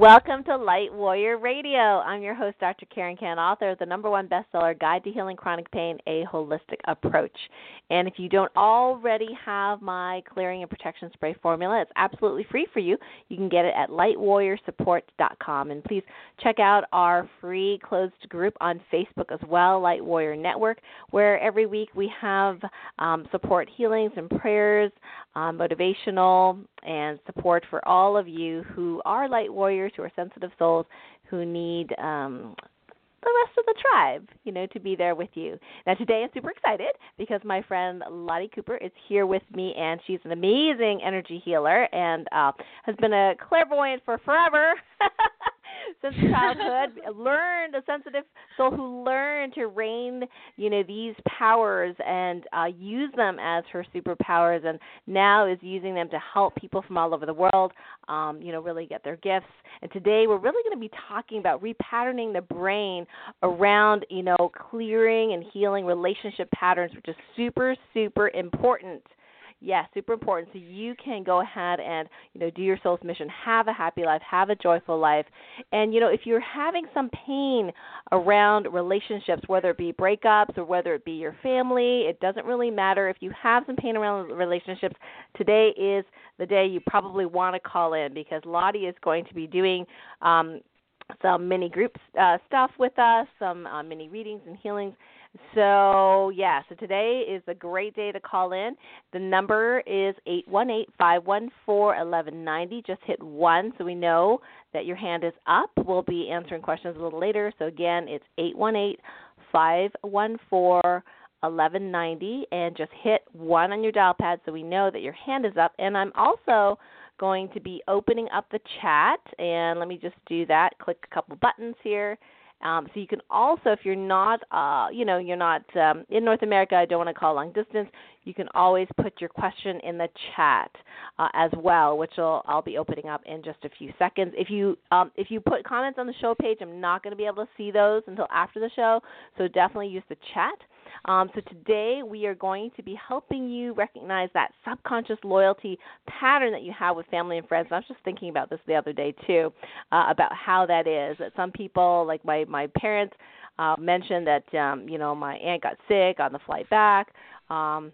Welcome to Light Warrior Radio. I'm your host, Dr. Karen Kan, author of the number one bestseller, Guide to Healing Chronic Pain A Holistic Approach. And if you don't already have my clearing and protection spray formula, it's absolutely free for you. You can get it at lightwarriorsupport.com. And please check out our free closed group on Facebook as well, Light Warrior Network, where every week we have um, support healings and prayers, um, motivational, and support for all of you who are light warriors, who are sensitive souls, who need um, the rest of the tribe, you know, to be there with you. Now today I'm super excited because my friend Lottie Cooper is here with me and she's an amazing energy healer and uh, has been a clairvoyant for forever. since childhood, learned a sensitive soul who learned to rein, you know, these powers and uh, use them as her superpowers, and now is using them to help people from all over the world, um, you know, really get their gifts. And today we're really going to be talking about repatterning the brain around, you know, clearing and healing relationship patterns, which is super, super important yes, super important. So you can go ahead and you know do your soul's mission, have a happy life, have a joyful life, and you know if you're having some pain around relationships, whether it be breakups or whether it be your family, it doesn't really matter. If you have some pain around relationships, today is the day you probably want to call in because Lottie is going to be doing. Um, some mini group uh, stuff with us, some uh, mini readings and healings so, yeah, so today is a great day to call in. The number is eight one eight five one four eleven ninety. Just hit 1 so we know that your hand is up. We'll be answering questions a little later. So, again, it's eight one eight five one four eleven ninety, and just hit 1 on your dial pad so we know that your hand is up. And I'm also going to be opening up the chat, and let me just do that. Click a couple buttons here um, so you can also, if you're not, uh, you know, you're not um, in North America, I don't want to call long distance. You can always put your question in the chat uh, as well, which will I'll be opening up in just a few seconds. If you um, if you put comments on the show page, I'm not going to be able to see those until after the show. So definitely use the chat. Um, so today we are going to be helping you recognize that subconscious loyalty pattern that you have with family and friends. And I was just thinking about this the other day too, uh, about how that is. That some people, like my my parents, uh, mentioned that um, you know my aunt got sick on the flight back. Um,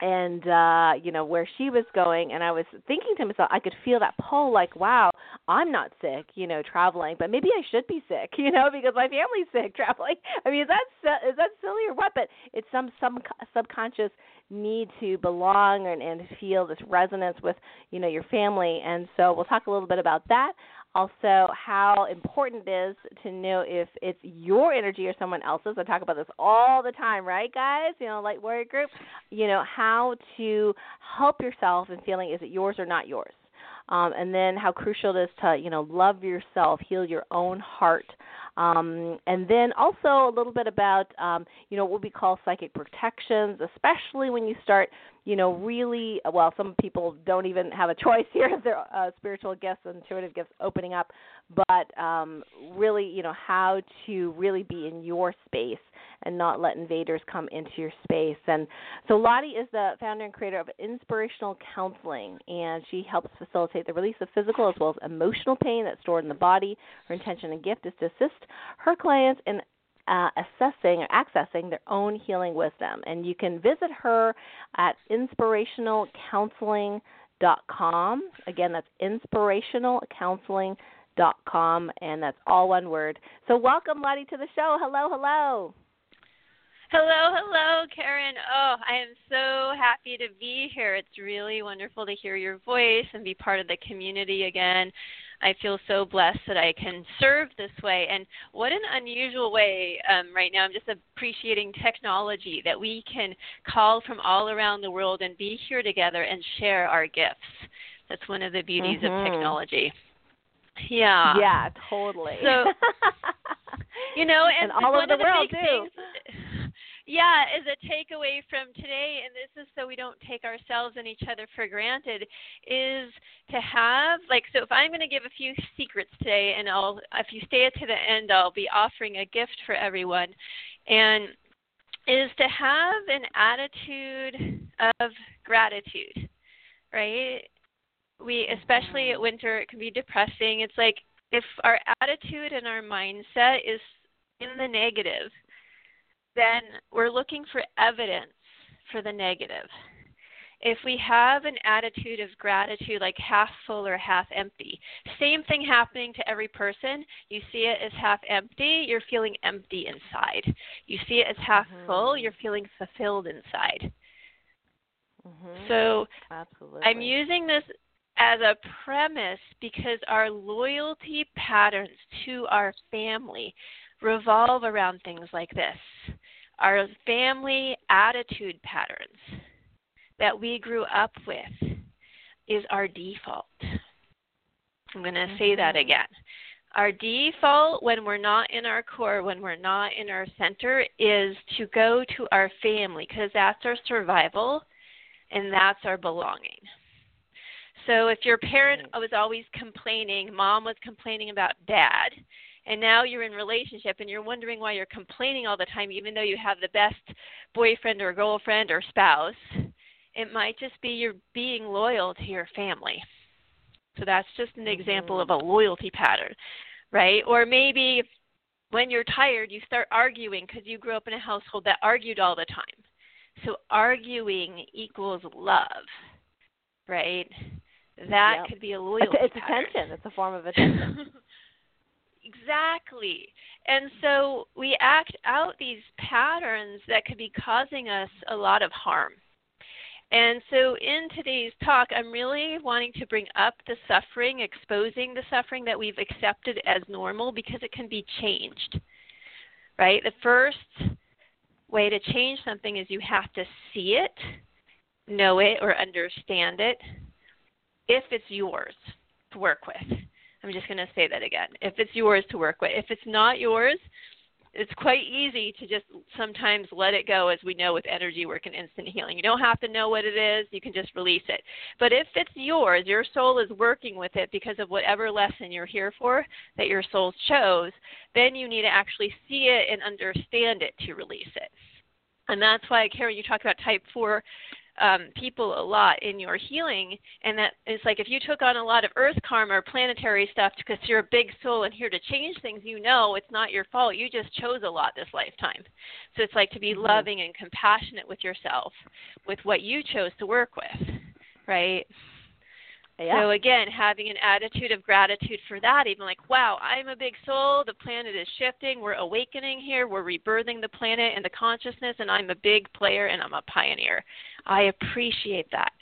and uh you know where she was going and i was thinking to myself i could feel that pull like wow i'm not sick you know traveling but maybe i should be sick you know because my family's sick traveling. I mean is that is that silly or what? But it's some some subconscious need to belong and and feel this resonance with you know your family and so we'll talk a little bit about that also how important it is to know if it's your energy or someone else's. I talk about this all the time, right, guys? You know, Light Warrior Group. You know how to help yourself in feeling is it yours or not yours. Um, and then how crucial it is to you know love yourself, heal your own heart, um, and then also a little bit about um, you know what we call psychic protections, especially when you start you know really well. Some people don't even have a choice here they're uh, spiritual gifts, intuitive gifts opening up, but um, really you know how to really be in your space and not let invaders come into your space. And so Lottie is the founder and creator of Inspirational Counseling, and she helps facilitate the release of physical as well as emotional pain that's stored in the body. Her intention and gift is to assist her clients in uh, assessing or accessing their own healing wisdom. And you can visit her at inspirationalcounseling.com. Again, that's inspirationalcounseling.com, and that's all one word. So, welcome, Lottie, to the show. Hello, hello. Hello, hello, Karen. Oh, I am so happy to be here. It's really wonderful to hear your voice and be part of the community again. I feel so blessed that I can serve this way. And what an unusual way um, right now. I'm just appreciating technology that we can call from all around the world and be here together and share our gifts. That's one of the beauties mm-hmm. of technology. Yeah. Yeah, totally. So, you know, and, and all over the, the world too. Things, yeah, as a takeaway from today, and this is so we don't take ourselves and each other for granted, is to have like so. If I'm going to give a few secrets today, and I'll if you stay to the end, I'll be offering a gift for everyone, and is to have an attitude of gratitude, right? We especially at winter, it can be depressing. It's like if our attitude and our mindset is in the negative, then we're looking for evidence for the negative. If we have an attitude of gratitude, like half full or half empty, same thing happening to every person. You see it as half empty, you're feeling empty inside. You see it as half mm-hmm. full, you're feeling fulfilled inside. Mm-hmm. So Absolutely. I'm using this as a premise because our loyalty patterns to our family revolve around things like this. Our family attitude patterns that we grew up with is our default. I'm going to say that mm-hmm. again. Our default when we're not in our core, when we're not in our center, is to go to our family because that's our survival and that's our belonging. So if your parent was always complaining, mom was complaining about dad, and now you're in relationship and you're wondering why you're complaining all the time even though you have the best boyfriend or girlfriend or spouse, it might just be you're being loyal to your family. So that's just an mm-hmm. example of a loyalty pattern, right? Or maybe when you're tired, you start arguing because you grew up in a household that argued all the time. So arguing equals love, right? That yep. could be a loyalty. It's, it's attention. It's a form of attention. exactly. And so we act out these patterns that could be causing us a lot of harm. And so in today's talk, I'm really wanting to bring up the suffering, exposing the suffering that we've accepted as normal because it can be changed. Right? The first way to change something is you have to see it, know it, or understand it if it's yours to work with. I'm just going to say that again. If it's yours to work with. If it's not yours, it's quite easy to just sometimes let it go as we know with energy work and instant healing. You don't have to know what it is, you can just release it. But if it's yours, your soul is working with it because of whatever lesson you're here for that your soul chose, then you need to actually see it and understand it to release it. And that's why, Karen, you talk about type 4 um, people a lot in your healing, and that it's like if you took on a lot of earth karma or planetary stuff because you're a big soul and here to change things, you know it's not your fault. You just chose a lot this lifetime. So it's like to be mm-hmm. loving and compassionate with yourself, with what you chose to work with, right? Yeah. So again, having an attitude of gratitude for that, even like, wow, I'm a big soul. The planet is shifting. We're awakening here. We're rebirthing the planet and the consciousness, and I'm a big player and I'm a pioneer. I appreciate that.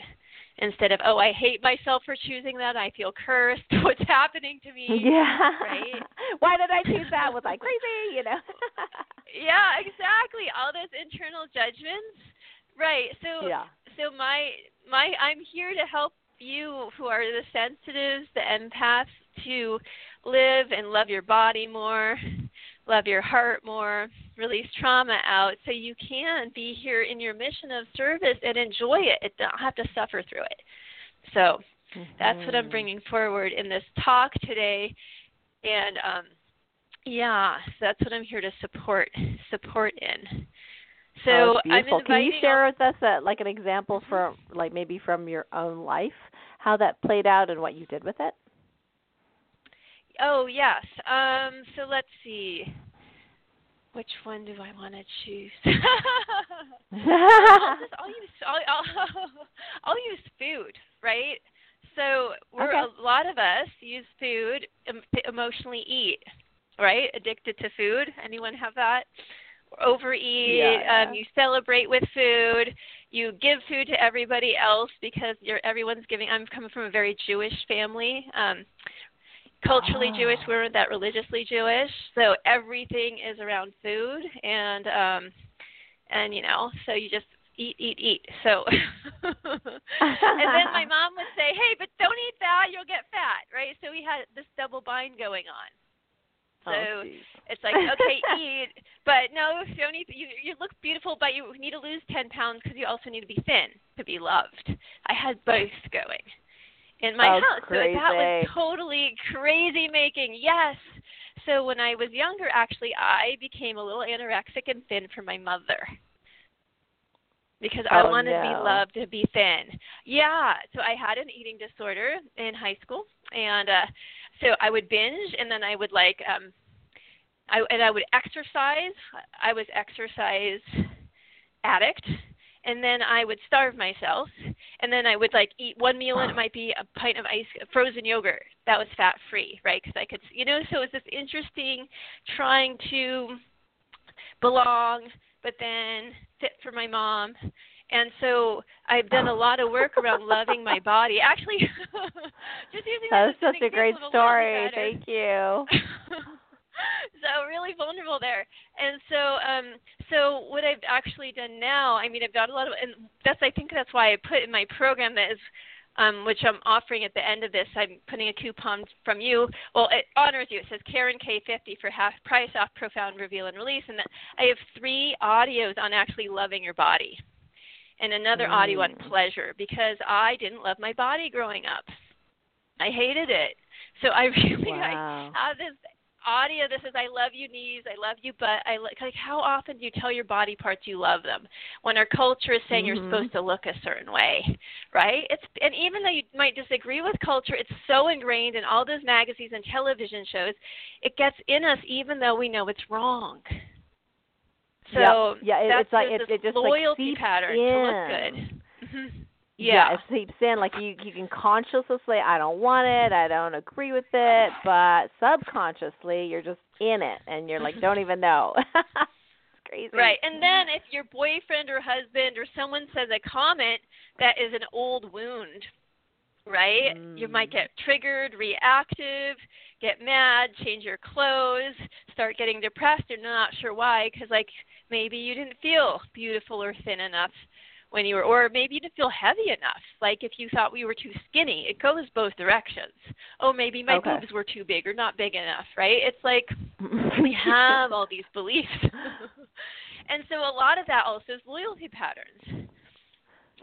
Instead of, oh, I hate myself for choosing that. I feel cursed. What's happening to me? Yeah. Right? Why did I choose that? Was I crazy? You know? yeah, exactly. All those internal judgments. Right. So yeah. so my my I'm here to help you who are the sensitives, the empaths, to live and love your body more, love your heart more, release trauma out so you can be here in your mission of service and enjoy it and not have to suffer through it. So mm-hmm. that's what I'm mm-hmm. bringing forward in this talk today. And um, yeah, that's what I'm here to support support in. So oh, beautiful. Can you share with us a, like an example from like maybe from your own life, how that played out and what you did with it? Oh yes. Um, so let's see. Which one do I want to choose? I'll, just, I'll use I'll, I'll, I'll use food, right? So we're okay. a lot of us use food to emotionally eat, right? Addicted to food. Anyone have that? Overeat, yeah, um, you celebrate with food, you give food to everybody else because you're everyone's giving. I'm coming from a very Jewish family. Um, culturally oh. Jewish, we're that religiously Jewish, so everything is around food and um and you know, so you just eat, eat, eat. So and then my mom would say, Hey, but don't eat that, you'll get fat, right? So we had this double bind going on. So oh, it's like, okay, eat, but no, you. You you look beautiful, but you need to lose ten pounds because you also need to be thin to be loved. I had both going in my oh, house, crazy. so that was totally crazy making. Yes. So when I was younger, actually, I became a little anorexic and thin for my mother because I oh, wanted no. to be loved to be thin. Yeah, so I had an eating disorder in high school and uh so I would binge and then I would like um I and I would exercise. I was exercise addict and then I would starve myself, and then I would like eat one meal, and it might be a pint of ice frozen yogurt that was fat free, right? Because I could, you know, so it's this interesting trying to belong, but then fit for my mom. And so I've done a lot of work around loving my body. Actually, just using that, that was such a great story. Thank you. so really vulnerable there. And so um so what I've actually done now, I mean I've got a lot of and that's I think that's why I put in my program that is um, which I'm offering at the end of this. I'm putting a coupon from you. Well, it honors you. It says Karen K50 for half price off Profound Reveal and Release. And I have three audios on actually loving your body, and another mm. audio on pleasure because I didn't love my body growing up. I hated it. So I really wow. I have this audio this is I love you knees, I love you butt. I like like how often do you tell your body parts you love them when our culture is saying mm-hmm. you're supposed to look a certain way, right? It's and even though you might disagree with culture, it's so ingrained in all those magazines and television shows, it gets in us even though we know it's wrong. So yeah, yeah it's like it, it just loyalty like pattern in. to look good. Mm-hmm. Yeah. yeah, it seeps in. Like you, you can consciously say, "I don't want it. I don't agree with it," but subconsciously, you're just in it, and you're like, don't even know. it's crazy. Right, and then if your boyfriend or husband or someone says a comment that is an old wound, right? Mm. You might get triggered, reactive, get mad, change your clothes, start getting depressed. You're not sure why, because like maybe you didn't feel beautiful or thin enough when you were, or maybe you didn't feel heavy enough. Like if you thought we were too skinny, it goes both directions. Oh, maybe my okay. boobs were too big or not big enough, right? It's like we have all these beliefs. and so a lot of that also is loyalty patterns.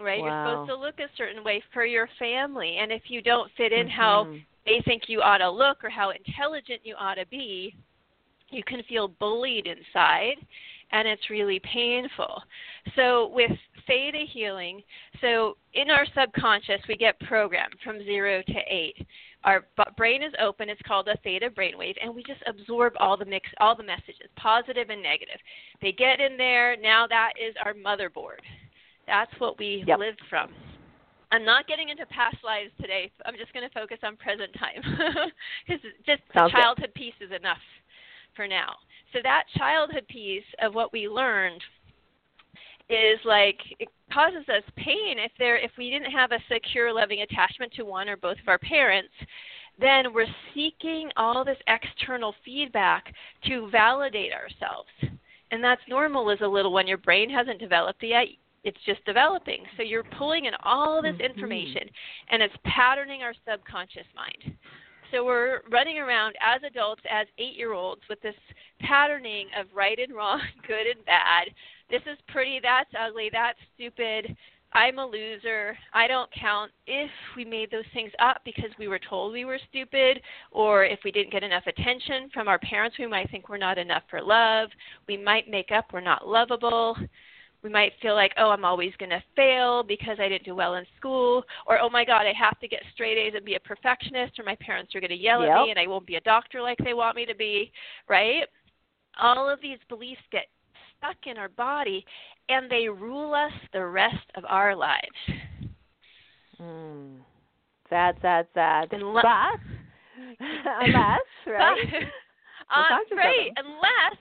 Right? Wow. You're supposed to look a certain way for your family. And if you don't fit in mm-hmm. how they think you ought to look or how intelligent you ought to be, you can feel bullied inside and it's really painful. So with theta healing, so in our subconscious we get programmed from 0 to 8. Our brain is open, it's called a theta brainwave and we just absorb all the mix all the messages, positive and negative. They get in there, now that is our motherboard. That's what we yep. live from. I'm not getting into past lives today. I'm just going to focus on present time because just Sounds the childhood good. piece is enough for now. So that childhood piece of what we learned is like it causes us pain if there if we didn't have a secure loving attachment to one or both of our parents then we're seeking all this external feedback to validate ourselves. And that's normal as a little one. Your brain hasn't developed yet. It's just developing. So you're pulling in all this mm-hmm. information and it's patterning our subconscious mind so we're running around as adults, as eight year olds, with this patterning of right and wrong, good and bad. This is pretty, that's ugly, that's stupid. I'm a loser. I don't count. If we made those things up because we were told we were stupid, or if we didn't get enough attention from our parents, we might think we're not enough for love. We might make up we're not lovable we might feel like, oh, I'm always going to fail because I didn't do well in school, or oh my God, I have to get straight A's and be a perfectionist, or my parents are going to yell yep. at me and I won't be a doctor like they want me to be, right? All of these beliefs get stuck in our body and they rule us the rest of our lives. Mm. Sad, sad, sad. Unless, unless right? uh, right, unless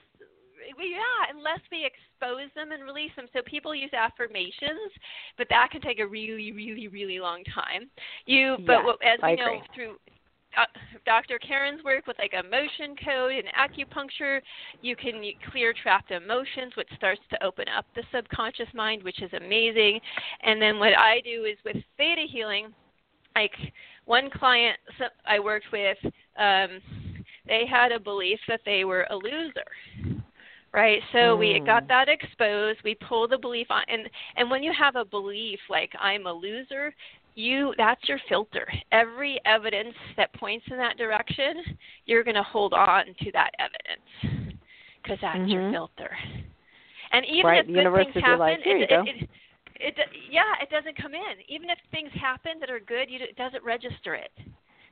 yeah, unless we expose them and release them. So people use affirmations, but that can take a really, really, really long time. You, but yes, as we I know agree. through uh, Dr. Karen's work with like emotion code and acupuncture, you can clear trapped emotions, which starts to open up the subconscious mind, which is amazing. And then what I do is with theta healing, like one client I worked with, um, they had a belief that they were a loser right? So mm. we got that exposed. We pull the belief on and and when you have a belief like i'm a loser you that's your filter. Every evidence that points in that direction you're going to hold on to that evidence because that's mm-hmm. your filter. And even right. if the good things happen like, it, it, it, it, yeah it doesn't come in. Even if things happen that are good you, it doesn't register it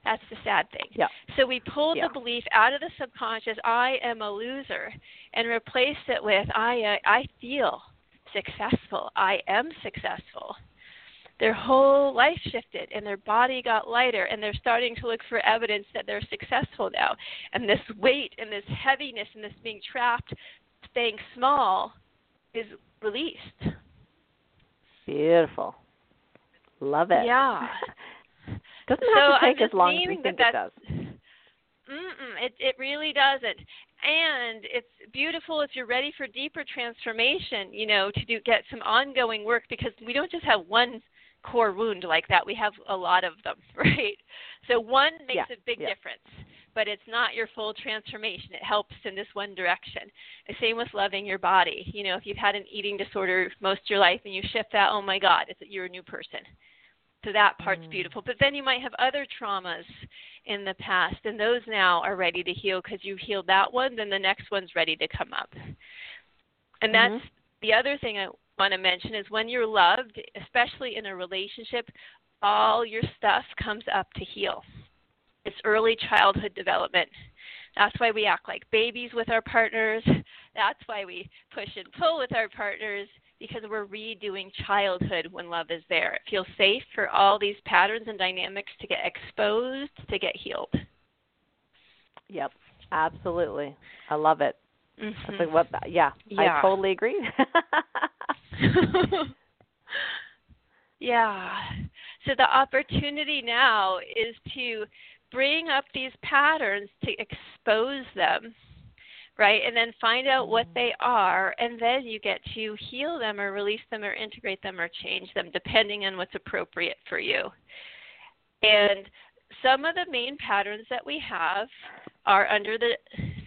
That's the sad thing. Yeah. So we pulled yeah. the belief out of the subconscious, I am a loser, and replaced it with I uh, I feel successful. I am successful. Their whole life shifted and their body got lighter and they're starting to look for evidence that they're successful now. And this weight and this heaviness and this being trapped, staying small is released. Beautiful. Love it. Yeah. Doesn't so have to take as long as we that think it does. Mm-mm, it it really doesn't. And it's beautiful if you're ready for deeper transformation, you know, to do get some ongoing work because we don't just have one core wound like that. We have a lot of them, right? So one makes yeah, a big yeah. difference, but it's not your full transformation. It helps in this one direction. The same with loving your body. You know, if you've had an eating disorder most of your life and you shift that, oh my God, it's you're a new person. So that part's mm. beautiful. But then you might have other traumas in the past, and those now are ready to heal because you've healed that one, then the next one's ready to come up. And Mm-hmm. that's the other thing I want to mention is when you're loved, especially in a relationship, all your stuff comes up to heal. It's early childhood development. That's why we act like babies with our partners. That's why we push and pull with our partners because we're redoing childhood when love is there. It feels safe for all these patterns and dynamics to get exposed, to get healed. Yep, absolutely. I love it. Mm-hmm. Like what? Yeah, Yeah. I totally agree. yeah. So the opportunity now is to bring up these patterns to expose them, right? And then find out what they are, and then you get to heal them or release them or integrate them or change them depending on what's appropriate for you. And some of the main patterns that we have are under the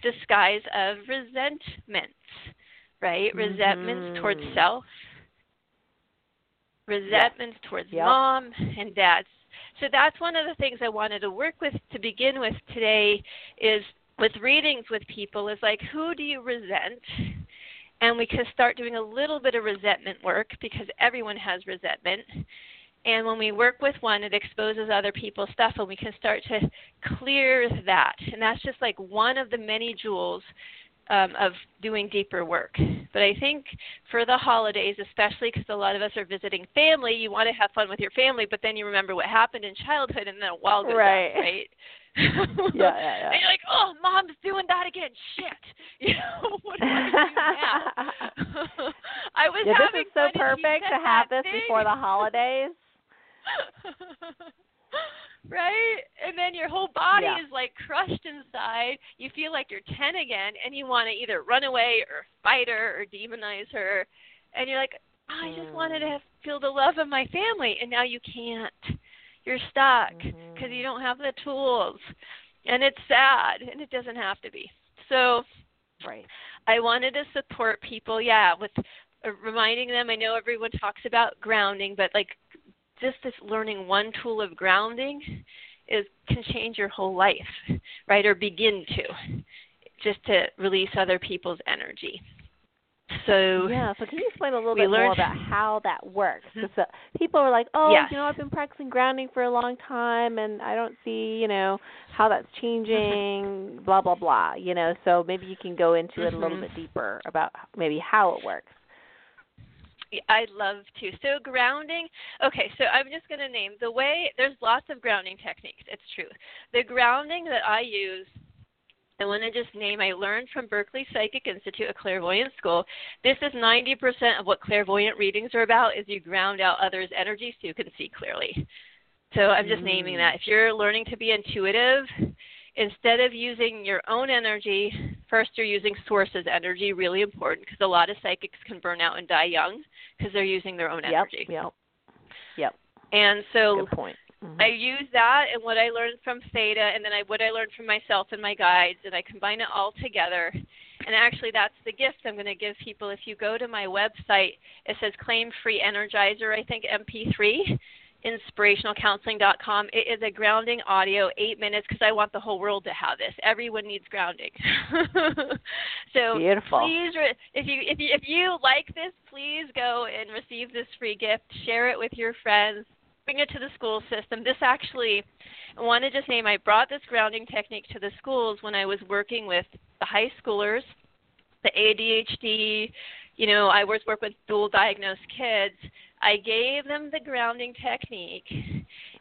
disguise of resentments, right? Resentments towards Mhm. self, resentments towards Yep. mom and dad. So that's one of the things I wanted to work with to begin with today is with readings with people is like who do you resent? And we can start doing a little bit of resentment work because everyone has resentment. And when we work with one, it exposes other people's stuff, and we can start to clear that. And that's just like one of the many jewels um, of doing deeper work. But I think for the holidays, especially because a lot of us are visiting family, you want to have fun with your family, but then you remember what happened in childhood, and then a wall goes Right. up, right? yeah, yeah, yeah. And you're like, oh, mom's doing that again. Shit. You know, what do I do now? I was yeah, having this is so perfect to have this thing. before the holidays. Right? And then your whole body Yeah. is like crushed inside. You feel like you're 10 again, and you want to either run away or fight her or demonize her. And you're like, I just wanted to Mm. have, feel the love of my family, and now you can't. You're stuck because Mhm. you don't have the tools. And it's sad, and it doesn't have to be. So Right. I wanted to support people, yeah, with uh, reminding them. I know everyone talks about grounding, but like just this learning one tool of grounding is can change your whole life, right? Or begin to, just to release other people's energy. So Yeah. So can you explain a little bit more about how that works? Because uh, people are like, oh, Yes. you know, I've been practicing grounding for a long time, and I don't see, you know, how that's changing. blah blah blah. You know. So maybe you can go into it a little Mhm. bit deeper about maybe how it works. I'd love to. So grounding. Okay, so I'm just going to name the way. There's lots of grounding techniques. It's true. The grounding that I use. I want to just name. I learned from Berkeley Psychic Institute, a clairvoyant school. This is 90% of what clairvoyant readings are about. Is you ground out others' energy so you can see clearly. So I'm just naming Mm. that. If you're learning to be intuitive, instead of using your own energy, first you're using source's energy, really important because a lot of psychics can burn out and die young because they're using their own Yep. energy. Yep. Yep. And so Good point. Mhm. I use that and what I learned from Theta, and then I, what I learned from myself and my guides, and I combine it all together. And actually, that's the gift I'm going to give people. If you go to my website, it says Claim Free Energizer, I think MP3, inspirationalcounseling.com. It is a grounding audio, eight minutes, because I want the whole world to have this. Everyone needs grounding. so Beautiful. please, re- if you if you if you like this, please go and receive this free gift. Share it with your friends bring it to the school system. This actually, I want to just name, I brought this grounding technique to the schools when I was working with the high schoolers, the ADHD, you know, I was work with dual diagnosed kids. I gave them the grounding technique,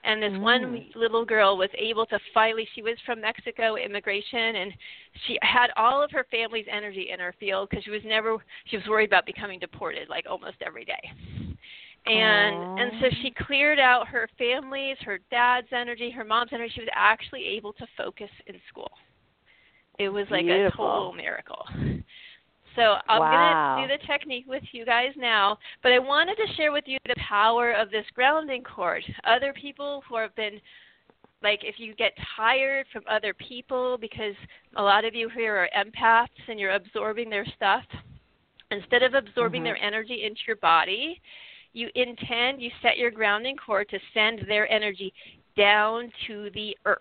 and this mm. one little girl was able to finally. She was from Mexico, immigration, and she had all of her family's energy in her field because she was never. She was worried about becoming deported, like almost every day and Aww. and so she cleared out her family's her dad's energy her mom's energy she was actually able to focus in school it was like Beautiful. a total miracle so i'm wow. going to do the technique with you guys now but i wanted to share with you the power of this grounding cord other people who have been like if you get tired from other people because a lot of you here are empaths and you're absorbing their stuff instead of absorbing mm-hmm. their energy into your body you intend, you set your grounding cord to send their energy down to the earth.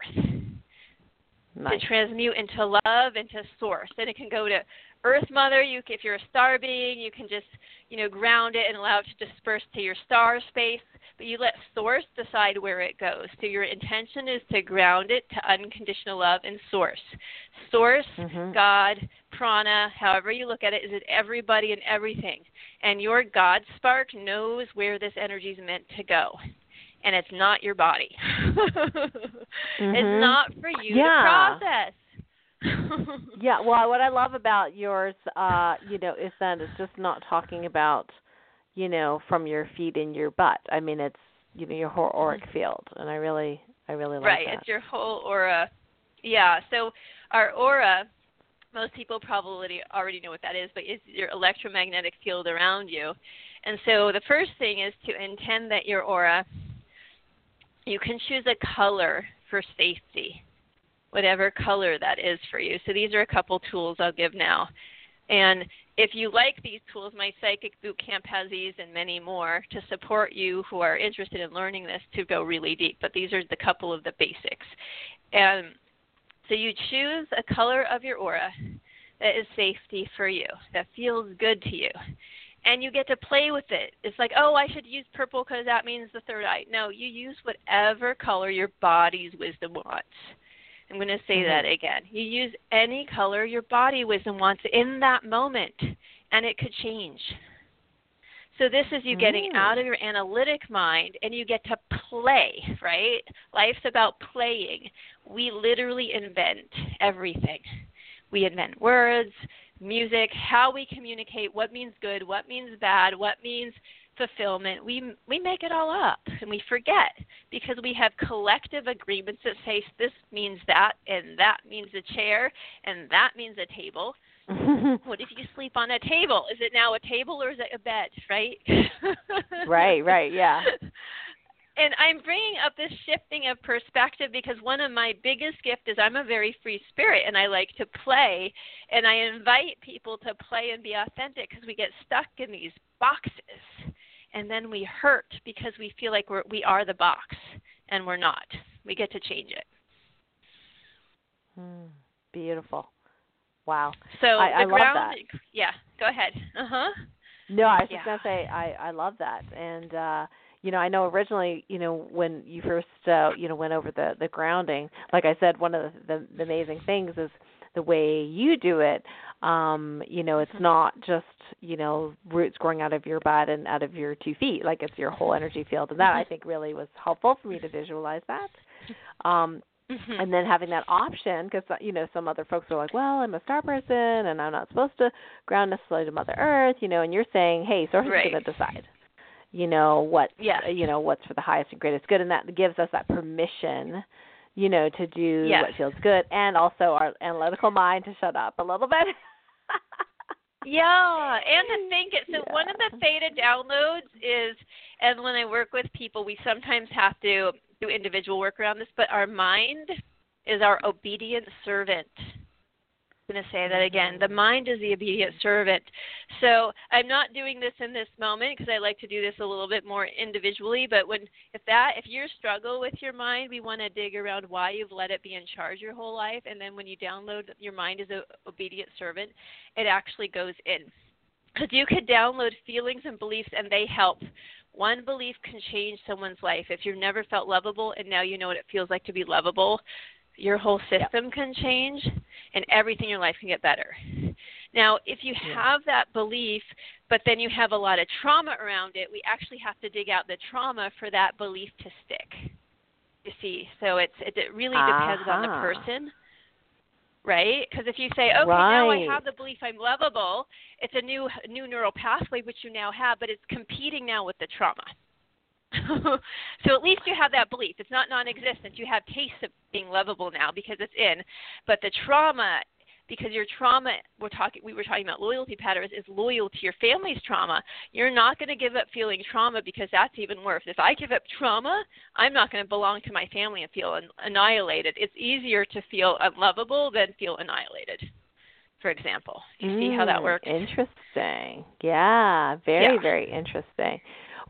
Nice. To transmute into love, into source. And it can go to Earth Mother. You, if you're a star being, you can just, you know, ground it and allow it to disperse to your star space. But you let Source decide where it goes. So your intention is to ground it to unconditional love and Source. Source, mm-hmm. God, Prana, however you look at it, is it everybody and everything. And your God spark knows where this energy is meant to go. And it's not your body. mm-hmm. It's not for you yeah. to process. yeah, well, what I love about yours, uh, you know, is that it's just not talking about, you know, from your feet in your butt. I mean, it's you know your whole auric mm-hmm. field, and I really, I really like right, that. Right, it's your whole aura. Yeah, so our aura, most people probably already know what that is, but it's your electromagnetic field around you. And so the first thing is to intend that your aura, you can choose a color for safety whatever color that is for you. So these are a couple tools I'll give now. And if you like these tools, my Psychic Boot Camp has these and many more to support you who are interested in learning this to go really deep. But these are the couple of the basics. And so you choose a color of your aura that is safety for you, that feels good to you. And you get to play with it. It's like, oh, I should use purple because that means the third eye. No, you use whatever color your body's wisdom wants. I'm going to say mm-hmm. that again. You use any color your body wisdom wants in that moment, and it could change. So this is you getting mm. out of your analytic mind and you get to play, right? Life's about playing. We literally invent everything. We invent words, music, how we communicate, what means good, what means bad, what means fulfillment, we we make it all up and we forget because we have collective agreements that say this means that and that means a chair and that means a table. what if you sleep on a table? Is it now a table or is it a bed, right? right, right, yeah. And I'm bringing up this shifting of perspective because one of my biggest gifts is I'm a very free spirit and I like to play and I invite people to play and be authentic because we get stuck in these boxes and then we hurt because we feel like we're we are the box and we're not. We get to change it. Hmm. Beautiful. Wow. So I, the I ground, love that. Yeah, go ahead. Uh huh. No, I was yeah. just gonna say I I love that, and uh, you know I know originally you know when you first uh, you know went over the the grounding, like I said, one of the, the the amazing things is the way you do it um you know it's mm-hmm. not just you know roots growing out of your butt and out of your two feet like it's your whole energy field and that mm-hmm. i think really was helpful for me to visualize that um mm-hmm. and then having that option because you know some other folks are like well i'm a star person and i'm not supposed to ground necessarily to mother earth you know and you're saying hey source right. is going to decide you know what yes. you know what's for the highest and greatest good and that gives us that permission you know, to do yes. what feels good, and also our analytical mind to shut up a little bit. yeah, and to think it. So yeah. one of the theta downloads is, and when I work with people, we sometimes have to do individual work around this, but our mind is our obedient servant. Going to say that again. The mind is the obedient servant. So I'm not doing this in this moment because I like to do this a little bit more individually. But when if that if you struggle with your mind, we want to dig around why you've let it be in charge your whole life. And then when you download your mind as an obedient servant, it actually goes in because you could download feelings and beliefs and they help one belief can change someone's life. If you've never felt lovable and now you know what it feels like to be lovable, your whole system can change and everything in your life can get better. Now, if you have that belief, but then you have a lot of trauma around it, we actually have to dig out the trauma for that belief to stick. You see, so it's it, it really depends uh-huh. on the person right? Because if you say, okay, right. now I have the belief I'm lovable, it's a new new neural pathway which you now have, but it's competing now with the trauma. so at least you have that belief. It's not non-existent. You have taste of being lovable now because it's in, but the trauma because your trauma we're talking we were talking about loyalty patterns is loyal to your family's trauma. You're not going to give up feeling trauma because that's even worse. If i give up trauma i'm not going to belong to my family and feel annihilated. It's easier to feel unlovable than feel annihilated for example. You mm, see how that mm, works? interesting. Yeah very yeah. very interesting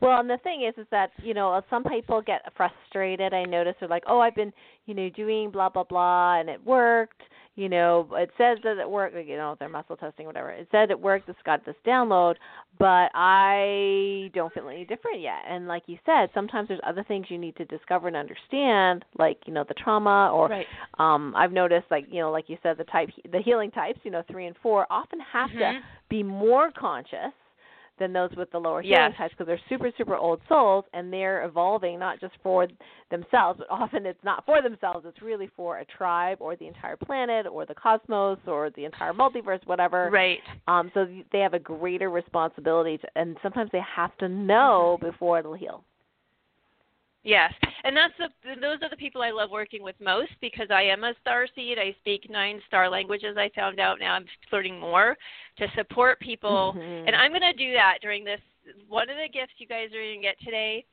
well, and the thing is, is that you know some people get frustrated. I notice they're like, "Oh, I've been, you know, doing blah blah blah, and it worked," you know, it says that it worked, you know, their muscle testing, whatever. It said it worked, it's got this download, but I don't feel any different yet. And like you said, sometimes there's other things you need to discover and understand, like, you know, the trauma or right. um I've noticed like, you know, like you said the type the healing types, you know, 3 and 4 often have mm-hmm. to be more conscious than those with the lower yes. healing types because they're super super old souls and they're evolving not just for themselves but often it's not for themselves. It's really for a tribe or the entire planet or the cosmos or the entire multiverse whatever. Right. Um so they have a greater responsibility to, and sometimes they have to know before it'll heal Yes, and that's the those are the people I love working with most because I am a star seed. I speak nine star languages. I found out now I'm learning more to support people, mm-hmm. and I'm going to do that during this. One of the gifts you guys are going to get today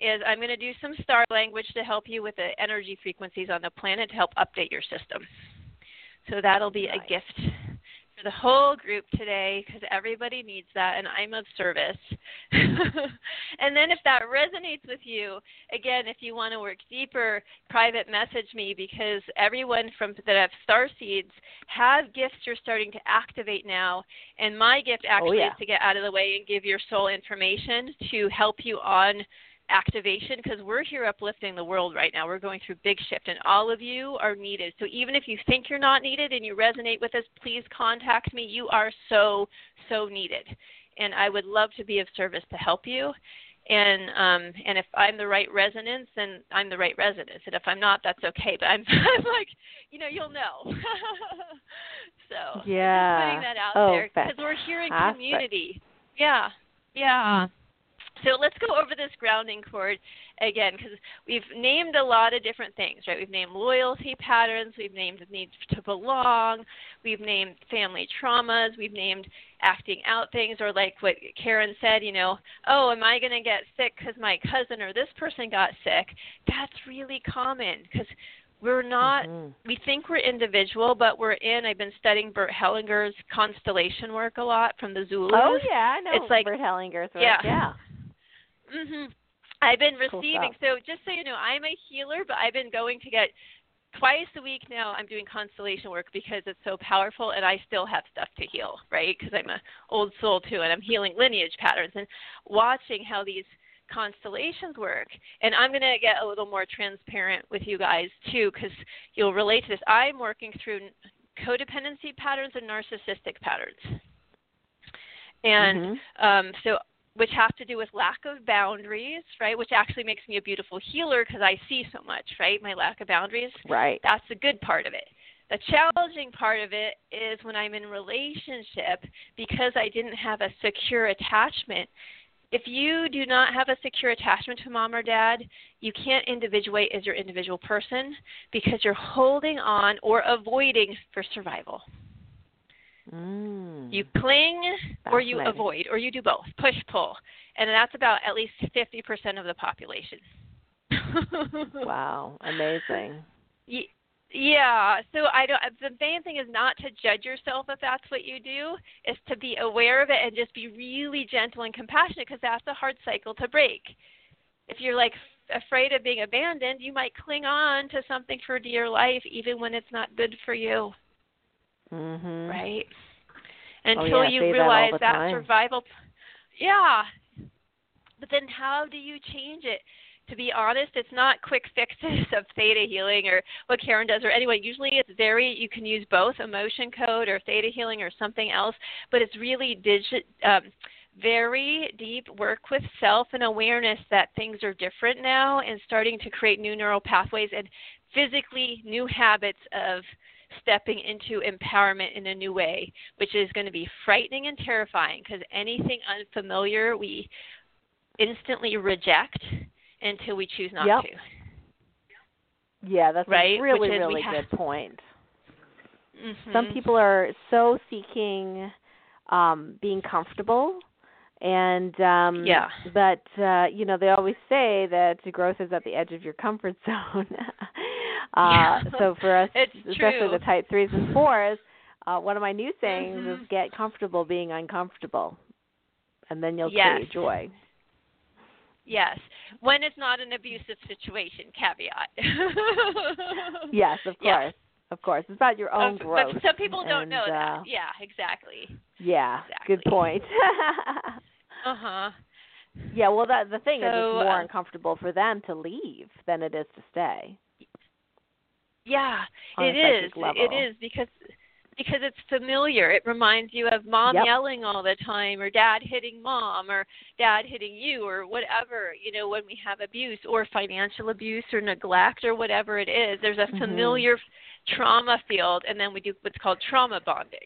is I'm going to do some star language to help you with the energy frequencies on the planet to help update your system. So that'll be nice. a gift for the whole group today because everybody needs that and I'm of service. and then if that resonates with you, again, if you want to work deeper, private message me because everyone from that have star seeds have gifts you're starting to activate now. And my gift actually oh, yeah. is to get out of the way and give your soul information to help you on activation because we're here uplifting the world right now. We're going through big shift, and all of you are needed. So even if you think you're not needed and you resonate with us, please contact me. You are so so needed, and I would love to be of service to help you. And um, and if I'm the right resonance, then I'm the right resonance. And if I'm not, that's okay. But I'm, I'm like, you know, you'll know. so yeah, putting that out oh, there because we're here in community. Yeah, yeah. So let's go over this grounding cord again because we've named a lot of different things, right? We've named loyalty patterns, we've named the need to belong, we've named family traumas, we've named acting out things, or like what Karen said, you know, oh, am I going to get sick because my cousin or this person got sick? That's really common because we're not mm-hmm. we think we're individual but we're in i've been studying bert hellinger's constellation work a lot from the zulus oh yeah i know it's like bert hellinger's work yeah, yeah. Mhm. I've been receiving. stuff. so just so you know, I'm a healer, but I've been going to get twice a week now. I'm doing constellation work because it's so powerful, and I still have stuff to heal, right? Because I'm a old soul too, and I'm healing lineage patterns and watching how these constellations work. And I'm going to get a little more transparent with you guys too, because you'll relate to this. I'm working through codependency patterns and narcissistic patterns. And mm-hmm. um, so which have to do with lack of boundaries, right? Which actually makes me a beautiful healer because I see so much, right? My lack of boundaries. Right. That's the good part of it. The challenging part of it is when I'm in relationship because I didn't have a secure attachment. If you do not have a secure attachment to mom or dad, you can't individuate as your individual person because you're holding on or avoiding for survival. Mm. You cling or you avoid or you do both, push pull. And that's about at least 50% of the population. wow, amazing. Yeah, so I don't the main thing is not to judge yourself if that's what you do, is to be aware of it and just be really gentle and compassionate because that's a hard cycle to break. If you're like afraid of being abandoned, you might cling on to something for dear life even when it's not good for you. Mhm. Right? Oh, Until yeah, you realize that, that survival. Yeah. But then how do you change it? To be honest, it's not quick fixes of theta healing or what Karen does or anyone. Usually it's very, you can use both emotion code or theta healing or something else, but it's really digit, um, very deep work with self and awareness that things are different now and starting to create new neural pathways and physically new habits of stepping into empowerment in a new way, which is going to be frightening and terrifying because anything unfamiliar we instantly reject until we choose not yep. to. Yeah, that's right? a really, really have, good point. Mm-hmm. Some people are so seeking um, being comfortable and um yeah but uh you know they always say that growth is at the edge of your comfort zone uh so for us it's especially true. the type threes and fours uh one of my new sayings mm-hmm. is get comfortable being uncomfortable and then you'll yes. create joy yes when it's not an abusive situation caveat yes of course yes. Of course, it's about your own uh, growth. But some people don't and, know uh, that. Yeah, exactly. Yeah, exactly. good point. uh huh. Yeah, well, that the thing so, is, it's more uh, uncomfortable for them to leave than it is to stay. Yeah, it is. Level. It is because because it's familiar. It reminds you of mom yep. yelling all the time, or dad hitting mom, or dad hitting you, or whatever. You know, when we have abuse or financial abuse or neglect or whatever it is, there's a mm-hmm. familiar trauma field, and then we do what's called trauma bonding.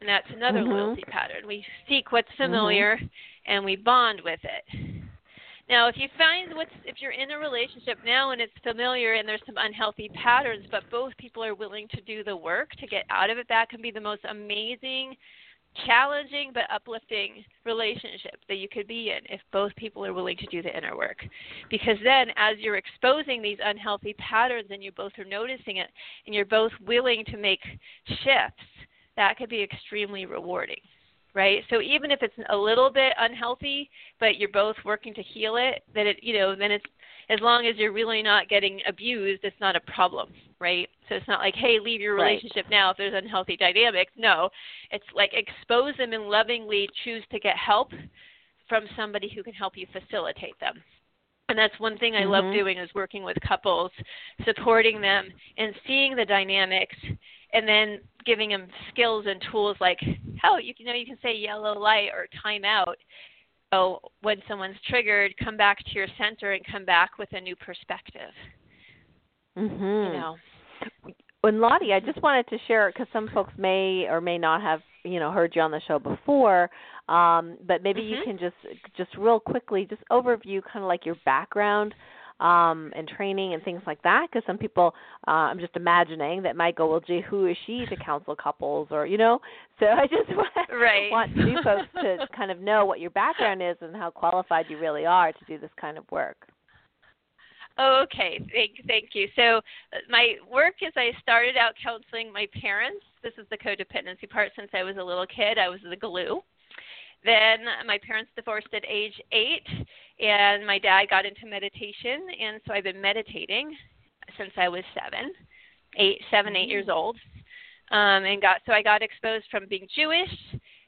And that's another mm-hmm. loyalty pattern. We seek what's Mm-hmm. familiar and we bond with it. Now, if you find what's if you're in a relationship now and it's familiar and there's some unhealthy patterns, but both people are willing to do the work to get out of it, that can be the most amazing, challenging but uplifting relationship that you could be in if both people are willing to do the inner work. Because then as you're exposing these unhealthy patterns and you both are noticing it and you're both willing to make shifts, that could be extremely rewarding right? So even if it's a little bit unhealthy, but you're both working to heal it, then it, you know, then it's as long as you're really not getting abused, it's not a problem, right? So it's not like, hey, leave your relationship right. now if there's unhealthy dynamics. No, it's like expose them and lovingly choose to get help from somebody who can help you facilitate them. And that's one thing I mm-hmm. love doing is working with couples, supporting them and seeing the dynamics and then giving them skills and tools like how you, you know you can say yellow light or time out so when someone's triggered come back to your center and come back with a new perspective mhm you know and Lottie, I just wanted to share because some folks may or may not have, you know, heard you on the show before. Um, but maybe mm-hmm. you can just, just real quickly, just overview kind of like your background um, and training and things like that. Because some people, uh, I'm just imagining that might go, well, gee, who is she to counsel couples, or you know? So I just want, right. want new folks to kind of know what your background is and how qualified you really are to do this kind of work. Okay, thank thank you. So uh, my work is I started out counseling my parents. This is the codependency part. Since I was a little kid, I was the glue. Then my parents divorced at age eight, and my dad got into meditation, and so I've been meditating since I was seven, eight, seven, eight years old, um, and got so I got exposed from being Jewish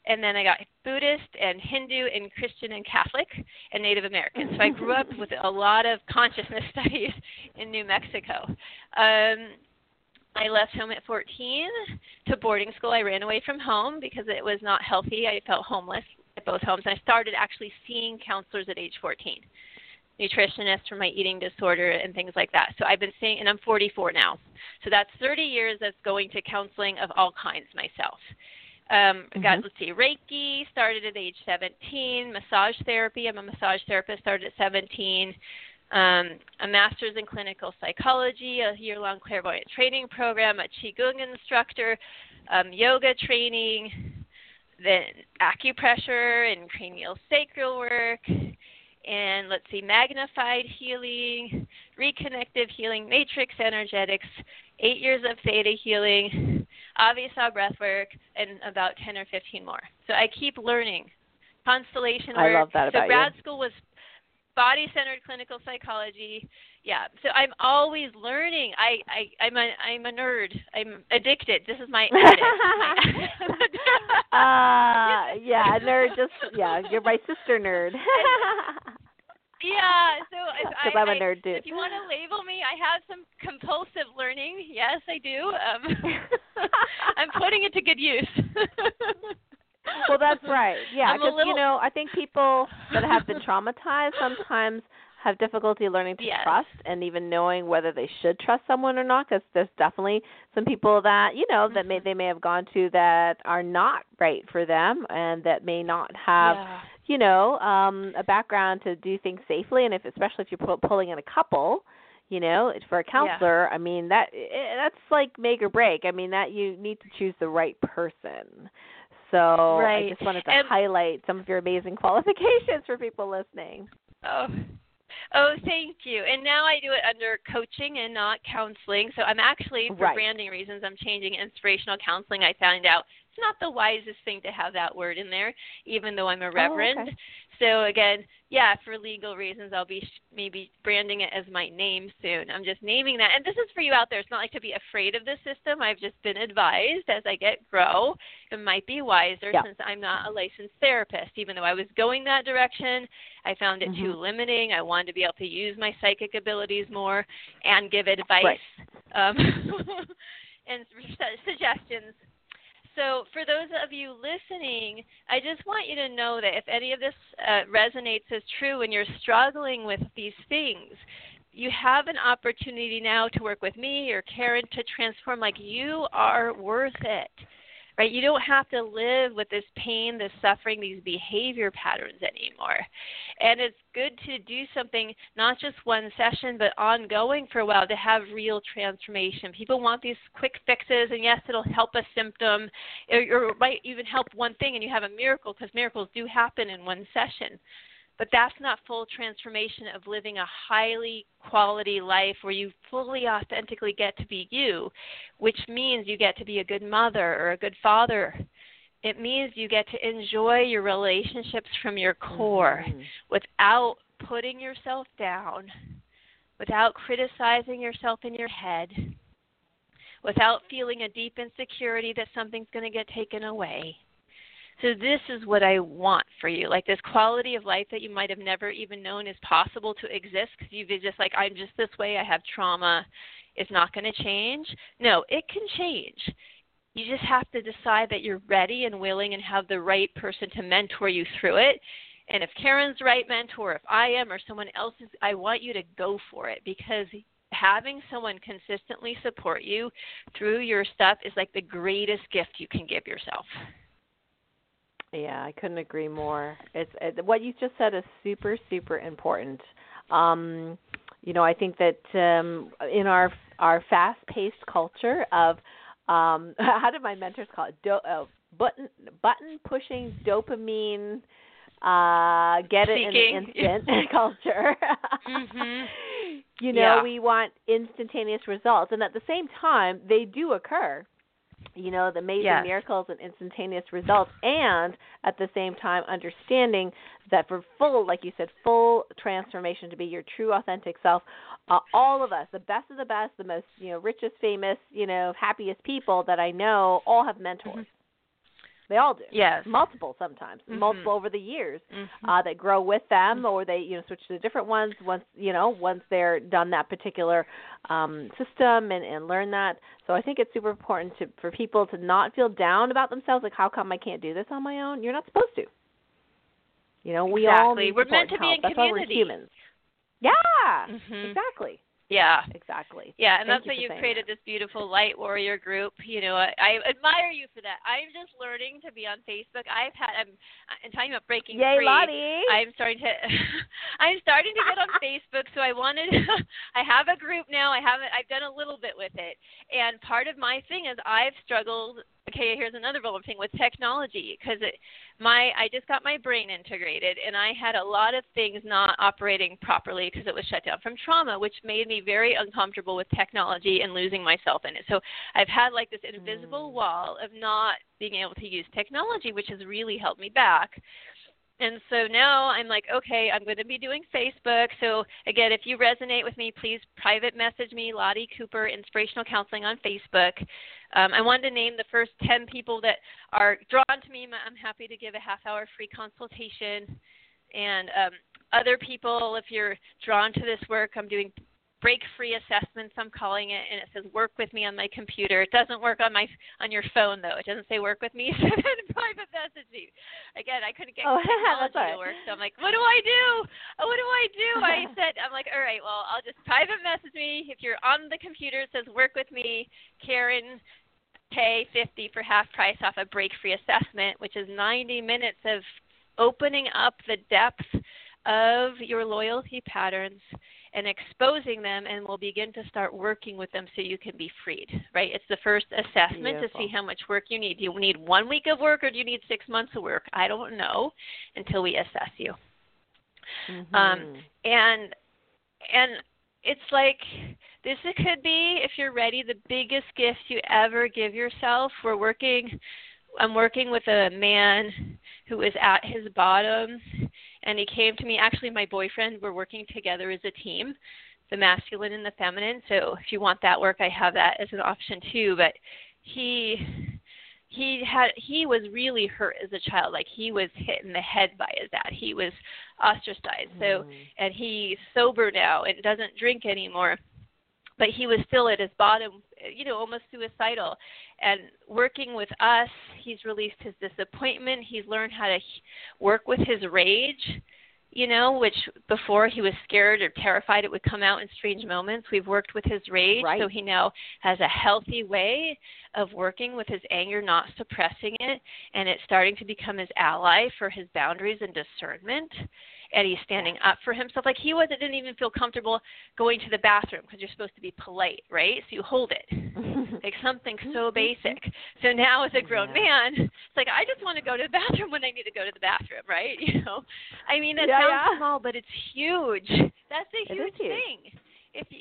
and then I got Buddhist and Hindu and Christian and Catholic and Native American. So I grew up with a lot of consciousness studies in New Mexico. Um, I left home at 14 to boarding school. I ran away from home because it was not healthy. I felt homeless at both homes. And I started actually seeing counselors at age 14, nutritionists for my eating disorder and things like that. So I've been seeing, and I'm 44 now. So that's 30 years of going to counseling of all kinds myself. Um, mm-hmm. got let's see, Reiki started at age 17. Massage therapy. I'm a massage therapist. Started at 17. Um, a master's in clinical psychology, a year-long clairvoyant training program, a qigong instructor, um, yoga training, then acupressure and cranial sacral work, and let's see, magnified healing, reconnective healing, matrix energetics, eight years of theta healing, Aviasa breathwork, and about 10 or 15 more. So I keep learning. Constellation work. I love that about so grad you. school was body centered clinical psychology. Yeah. So I'm always learning. I, I I'm a I'm a nerd. I'm addicted. This is my uh yeah, nerd just yeah, you're my sister nerd. Yeah, so if I, I'm a nerd too. If you want to label me, I have some compulsive learning. Yes, I do. Um, I'm putting it to good use. well, that's right. Yeah, because little... you know, I think people that have been traumatized sometimes have difficulty learning to yes. trust and even knowing whether they should trust someone or not because there's definitely some people that you know that may mm-hmm. they may have gone to that are not right for them and that may not have yeah you know, um, a background to do things safely, and if especially if you're pulling in a couple, you know, for a counselor, yeah. I mean that it, that's like make or break. I mean that you need to choose the right person. So right. I just wanted to and, highlight some of your amazing qualifications for people listening. Oh, Oh, thank you. And now I do it under coaching and not counseling. So I'm actually, for right. branding reasons, I'm changing inspirational counseling. I found out it's not the wisest thing to have that word in there, even though I'm a reverend. Oh, okay. So again, yeah, for legal reasons, I'll be maybe branding it as my name soon. I'm just naming that, and this is for you out there. It's not like to be afraid of the system. I've just been advised as I get grow, it might be wiser yeah. since I'm not a licensed therapist. Even though I was going that direction, I found it mm-hmm. too limiting. I wanted to be able to use my psychic abilities more and give advice right. um, and suggestions so, for those of you listening, I just want you to know that if any of this uh, resonates as true and you're struggling with these things, you have an opportunity now to work with me or Karen to transform like you are worth it right? You don't have to live with this pain, this suffering, these behavior patterns anymore. And it's good to do something, not just one session, but ongoing for a while to have real transformation. People want these quick fixes, and yes, it'll help a symptom, or, or might even help one thing, and you have a miracle because miracles do happen in one session. But that's not full transformation of living a highly quality life where you fully authentically get to be you, which means you get to be a good mother or a good father. It means you get to enjoy your relationships from your core mm-hmm. without putting yourself down, without criticizing yourself in your head, without feeling a deep insecurity that something's going to get taken away so this is what I want for you, like this quality of life that you might have never even known is possible to exist because you've just like I'm just this way, I have trauma, it's not going to change. No, it can change. You just have to decide that you're ready and willing and have the right person to mentor you through it. And if Karen's right mentor, if I am or someone else is, I want you to go for it because having someone consistently support you through your stuff is like the greatest gift you can give yourself. Yeah, I couldn't agree more. It's it, what you just said is super super important. Um, you know, I think that um, in our our fast-paced culture of um, how did my mentors call it? Do, uh, button button pushing dopamine uh get it Seeking. in an instant culture. mm-hmm. You know, yeah. we want instantaneous results and at the same time they do occur you know the amazing yes. miracles and instantaneous results and at the same time understanding that for full like you said full transformation to be your true authentic self uh, all of us the best of the best the most you know richest famous you know happiest people that i know all have mentors mm-hmm. They all do. Yes. Multiple sometimes. Mm-hmm. Multiple over the years mm-hmm. uh, that grow with them, or they you know switch to different ones once you know once they're done that particular um, system and and learn that. So I think it's super important to for people to not feel down about themselves. Like how come I can't do this on my own? You're not supposed to. You know, we exactly. all need we're meant to help. be in That's community. why we're humans. Yeah, mm-hmm. exactly. Yeah. Exactly. Yeah, and Thank that's you why you've created that. this beautiful light warrior group. You know, I, I admire you for that. I'm just learning to be on Facebook. I've had I'm, I'm talking about breaking Yay, free. Lottie. I'm starting to I'm starting to get on Facebook, so I wanted I have a group now. I haven't I've done a little bit with it. And part of my thing is I've struggled okay, here's another vulnerable thing with technology because it my I just got my brain integrated and I had a lot of things not operating properly because it was shut down from trauma, which made me very uncomfortable with technology and losing myself in it. So I've had like this invisible mm. wall of not being able to use technology, which has really held me back. and so now I'm like, okay, I'm going to be doing Facebook. So again, if you resonate with me, please private message me, Lottie Cooper, Inspirational Counseling on Facebook. Um, I wanted to name the first 10 people that are drawn to me. I'm happy to give a half hour free consultation. And um, other people, if you're drawn to this work, I'm doing break free assessments i'm calling it and it says work with me on my computer. It doesn't work on my on your phone though. It doesn't say work with me. So then private message. Me again i couldn't get oh, technology right. to work so i'm like what do i do? What do i do? I said i'm like all right well i'll just private message me. If you're on the computer it says work with me. Karen pay 50 for half price off a break free assessment which is 90 minutes of opening up the depth of your loyalty patterns and exposing them and we'll begin to start working with them so you can be freed right? It's the first assessment Beautiful. to see how much work you need. Do you need one week of work or do you need six months of work? I don't know until we assess you. Mm-hmm. um, and and it's like this could be if you're ready the biggest gift you ever give yourself. We're working i'm working with a man who is at his bottom and he came to me actually my boyfriend we're working together as a team the masculine and the feminine. So if you want that work i have that as an option too. But he he had he was really hurt as a child. Like he was hit in the head by his dad he was ostracized. So mm. and he's sober now and doesn't drink anymore. But he was still at his bottom you know almost suicidal. And working with us he's released his disappointment. He's learned how to work with his rage you know which before he was scared or terrified it would come out in strange moments. We've worked with his rage right. so he now has a healthy way of working with his anger not suppressing it and it's starting to become his ally for his boundaries and discernment he's standing up for himself. Like he wasn't didn't even feel comfortable going to the bathroom because you're supposed to be polite, right? So you hold it, like something so basic. So now, as a grown yeah. man, it's like I just want to go to the bathroom when I need to go to the bathroom, right? You know, I mean, it yeah, sounds yeah. small, but it's huge. That's a huge, huge. thing. If you,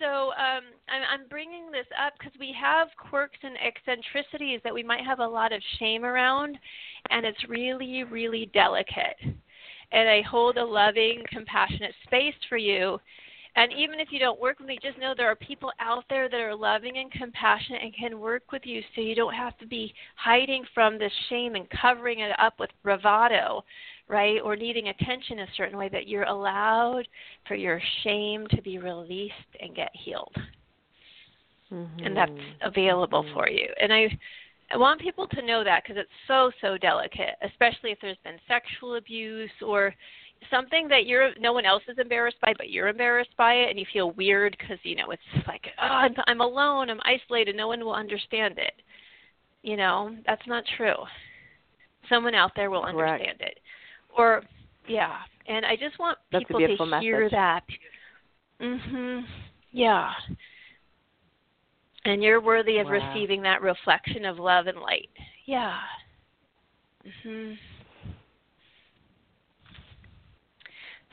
so um, I'm, I'm bringing this up because we have quirks and eccentricities that we might have a lot of shame around, and it's really, really delicate and I hold a loving, compassionate space for you. And even if you don't work with me, just know there are people out there that are loving and compassionate and can work with you so you don't have to be hiding from this shame and covering it up with bravado, right? Or needing attention a certain way, that you're allowed for your shame to be released and get healed. Mm-hmm. And that's available mm-hmm. for you. And I I want people to know that because it's so so delicate, especially if there's been sexual abuse or something that you're no one else is embarrassed by, but you're embarrassed by it, and you feel weird because you know it's like oh, I'm, I'm alone, I'm isolated, no one will understand it. You know that's not true. Someone out there will Correct. understand it, or yeah. And I just want that's people to message. hear that. Mhm. Yeah and you're worthy of wow. receiving that reflection of love and light. Yeah. Mhm.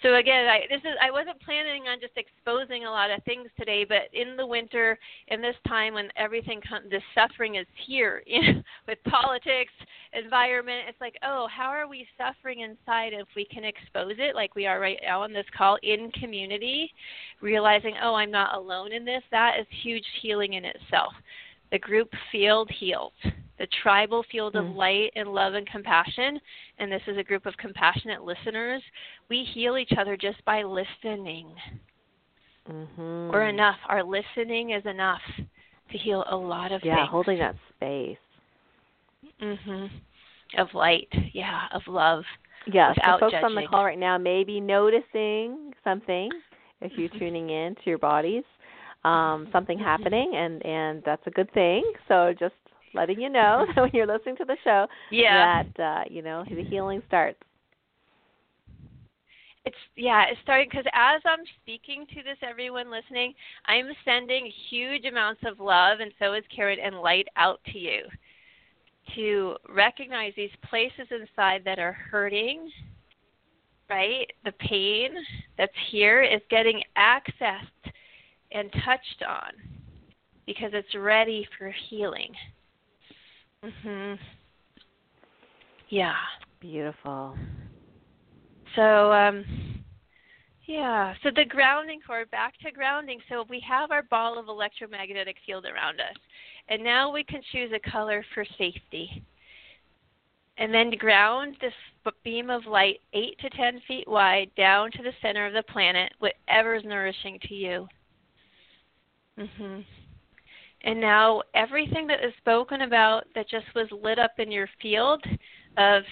So again, I this is I wasn't planning on just exposing a lot of things today, but in the winter, in this time when everything comes, this suffering is here know, with politics, environment. It's like, oh, how are we suffering inside? If we can expose it, like we are right now on this call, in community, realizing, oh, I'm not alone in this. That is huge healing in itself. The group field heals the tribal field of mm. light and love and compassion, and this is a group of compassionate listeners, we heal each other just by listening. Mm-hmm. We're enough. Our listening is enough to heal a lot of yeah, things. Yeah, holding that space. Mhm. Of light, yeah, of love. Yeah, so folks judging. on the call right now may be noticing something if you're tuning in to your bodies um, something mm-hmm. happening and and that's a good thing so just letting you know that when you're listening to the show yeah. that uh, you know the healing starts. It's yeah, it's starting because as I'm speaking to this, everyone listening, I'm sending huge amounts of love, and so is Karen and light out to you to recognize these places inside that are hurting. Right, the pain that's here is getting accessed and touched on because it's ready for healing. Mhm. Yeah. Beautiful. So um yeah, so the grounding cord, back to grounding. So we have our ball of electromagnetic field around us. And now we can choose a color for safety. And then ground this beam of light 8 to 10 feet wide down to the center of the planet, whatever is nourishing to you. Mhm. And now everything that is spoken about that just was lit up in your field of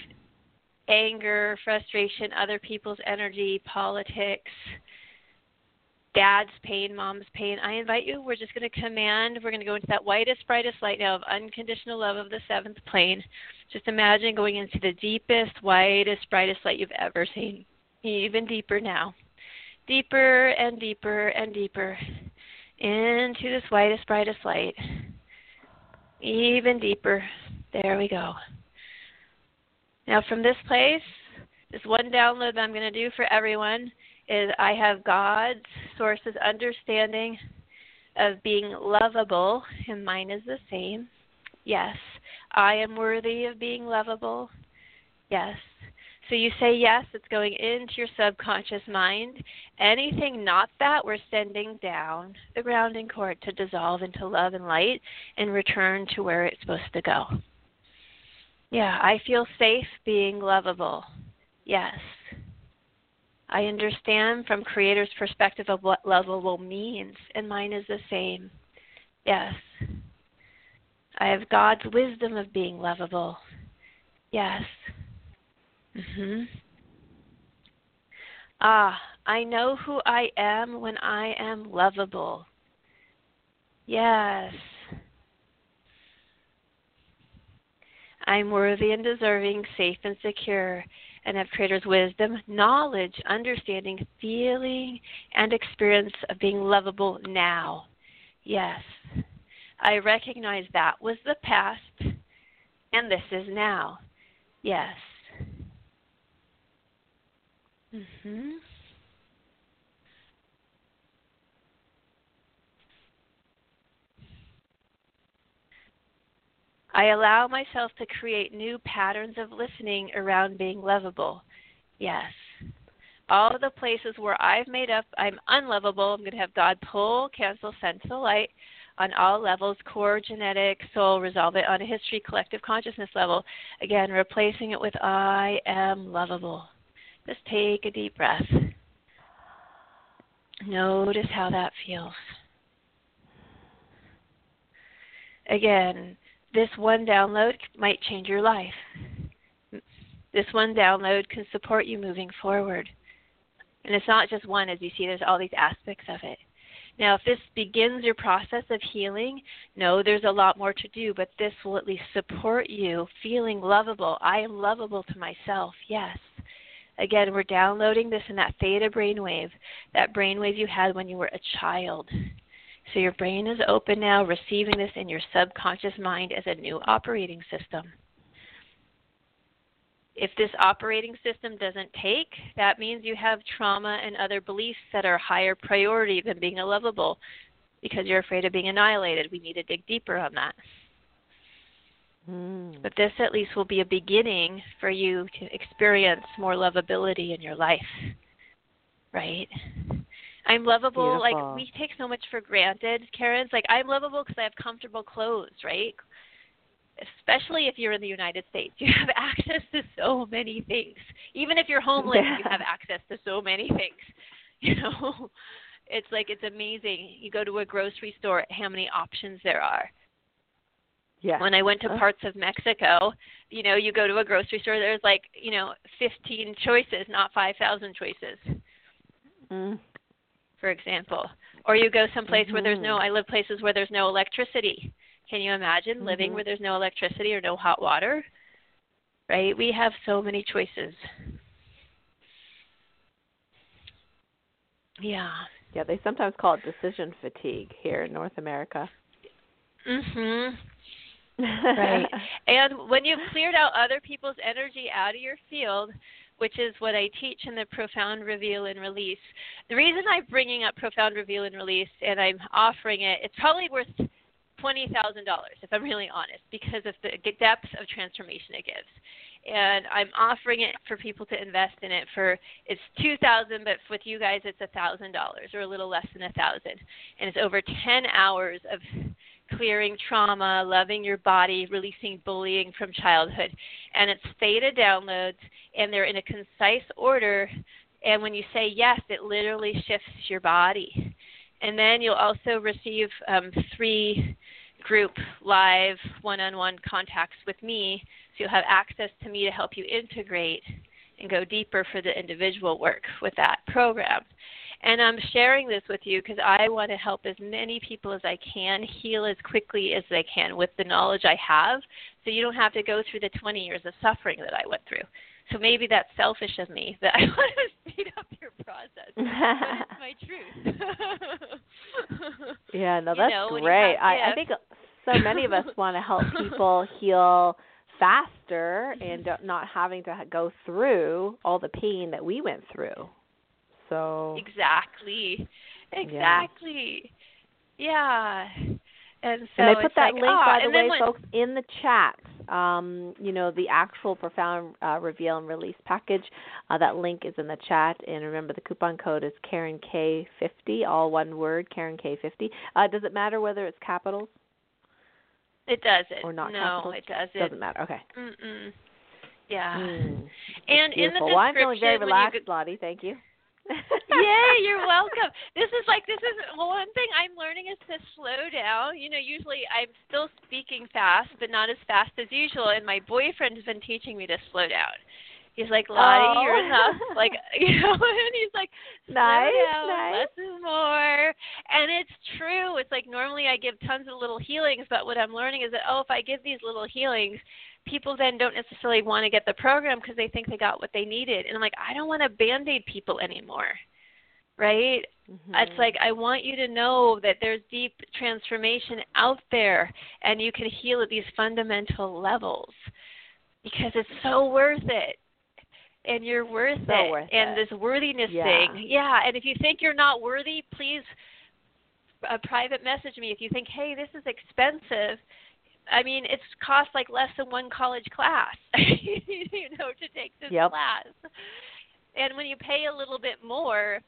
anger, frustration, other people's energy, politics, dad's pain, mom's pain. I invite you, we're just going to command, we're going to go into that whitest, brightest light now of unconditional love of the seventh plane. Just imagine going into the deepest, whitest, brightest light you've ever seen, even deeper now. Deeper and deeper and deeper into this whitest, brightest light. Even deeper. There we go. Now, from this place, this one download that I'm going to do for everyone is I have God's source's understanding of being lovable, and mine is the same. Yes, I am worthy of being lovable. Yes. So you say yes, it's going into your subconscious mind. Anything not that, we're sending down the grounding cord to dissolve into love and light and return to where it's supposed to go. Yeah, I feel safe being lovable. Yes. I understand from creator's perspective of what lovable means, and mine is the same. Yes. I have God's wisdom of being lovable. Yes. Mhm. Ah, I know who I am when I am lovable. Yes. I'm worthy and deserving, safe and secure, and have Creator's wisdom, knowledge, understanding, feeling, and experience of being lovable now. Yes, I recognize that was the past, and this is now. Yes. Mhm. I allow myself to create new patterns of listening around being lovable. Yes. All the places where I've made up I'm unlovable, I'm going to have God pull, cancel, send to the light on all levels core, genetic, soul, resolve it on a history, collective consciousness level. Again, replacing it with I am lovable. Just take a deep breath. Notice how that feels. Again, this one download might change your life. This one download can support you moving forward. And it's not just one, as you see, there's all these aspects of it. Now, if this begins your process of healing, no, there's a lot more to do, but this will at least support you feeling lovable. I am lovable to myself, yes. Again, we're downloading this in that theta brainwave, that brainwave you had when you were a child. So your brain is open now, receiving this in your subconscious mind as a new operating system. If this operating system doesn't take, that means you have trauma and other beliefs that are higher priority than being a lovable because you're afraid of being annihilated. We need to dig deeper on that. Mm. But this at least will be a beginning for you to experience more lovability in your life. Right? I'm lovable. Beautiful. Like we take so much for granted, Karen's like I'm lovable because I have comfortable clothes, right? Especially if you're in the United States, you have access to so many things. Even if you're homeless, Yeah. you have access to so many things. You know, it's like it's amazing. You go to a grocery store, how many options there are. Yeah. When I went to Uh. parts of Mexico, you know, you go to a grocery store, there's like, you know, 15 choices, not 5,000 choices Mm. for example. Or you go someplace where there's no Mhm. I live places where there's no electricity. Can you imagine living Mhm. where there's no electricity or no hot water? Right? We have so many choices. Yeah. Yeah, they sometimes call it decision fatigue here in North America. Mhm. Right. And when you've cleared out other people's energy out of your field, which is what I teach in the Profound Reveal and Release, the reason I'm bringing up Profound Reveal and Release and I'm offering it, it's probably worth $20,000 if I'm really honest, because of the depth of transformation it gives. and I'm offering it for people to invest in it for it's two thousand, but with you guys it's a thousand dollars or a little less than a thousand, and it's over ten hours of clearing trauma, loving your body, releasing bullying from childhood, and it's theta downloads, and they're in a concise order, and when you say yes, it literally shifts your body, and then you'll also receive um, three group live one-on-one contacts with me. So you'll have access to me to help you integrate and go deeper for the individual work with that program. And I'm sharing this with you because I want to help as many people as I can heal as quickly as they can with the knowledge I have so you don't have to go through the 20 years of suffering that I went through. So maybe that's selfish of me that I want to speed up your process. but it's my truth. yeah, no, that's you know, great. I, I think so many of us want to help people heal faster and mm-hmm. not having to go through all the pain that we went through. So exactly, exactly, yeah. yeah. And so and I put that like, link, oh, by the way, when, folks, in the chat. Um, you know, the actual profound uh, reveal and release package. Uh, that link is in the chat. And remember, the coupon code is Karen K50, all one word, Karen K50. Uh, does it matter whether it's capitals? It doesn't. Or not no, capitals? it doesn't. It doesn't matter. Okay. Mm-mm. Yeah. Mm. And in the description, well, I'm feeling very relaxed, you... Lottie. Thank you. Yay, you're welcome. This is like this is one thing I'm learning is to slow down. You know, usually I'm still speaking fast, but not as fast as usual. And my boyfriend has been teaching me to slow down. He's like, Lottie, oh. you're enough. Like, you know, and he's like, nice, down, nice. less is more. And it's true. It's like normally I give tons of little healings, but what I'm learning is that, oh, if I give these little healings, people then don't necessarily want to get the program because they think they got what they needed. And I'm like, I don't want to band aid people anymore. Right? Mm-hmm. It's like I want you to know that there's deep transformation out there and you can heal at these fundamental levels because it's so worth it and you're worth so it. Worth and it. this worthiness yeah. thing. Yeah. And if you think you're not worthy, please a uh, private message me. If you think, hey, this is expensive, I mean, it's cost like less than one college class, you know, to take this yep. class. And when you pay a little bit more,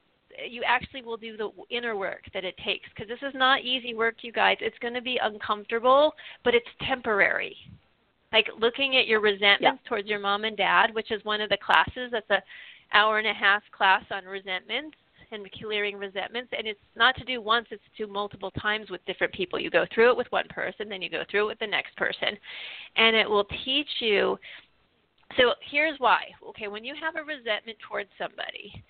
you actually will do the inner work that it takes because this is not easy work, you guys. It's going to be uncomfortable, but it's temporary like looking at your resentments yeah. towards your mom and dad, which is one of the classes. That's a hour and a half class on resentments and clearing resentments. And it's not to do once; it's to do multiple times with different people. You go through it with one person, then you go through it with the next person, and it will teach you. So here's why. Okay, when you have a resentment towards somebody,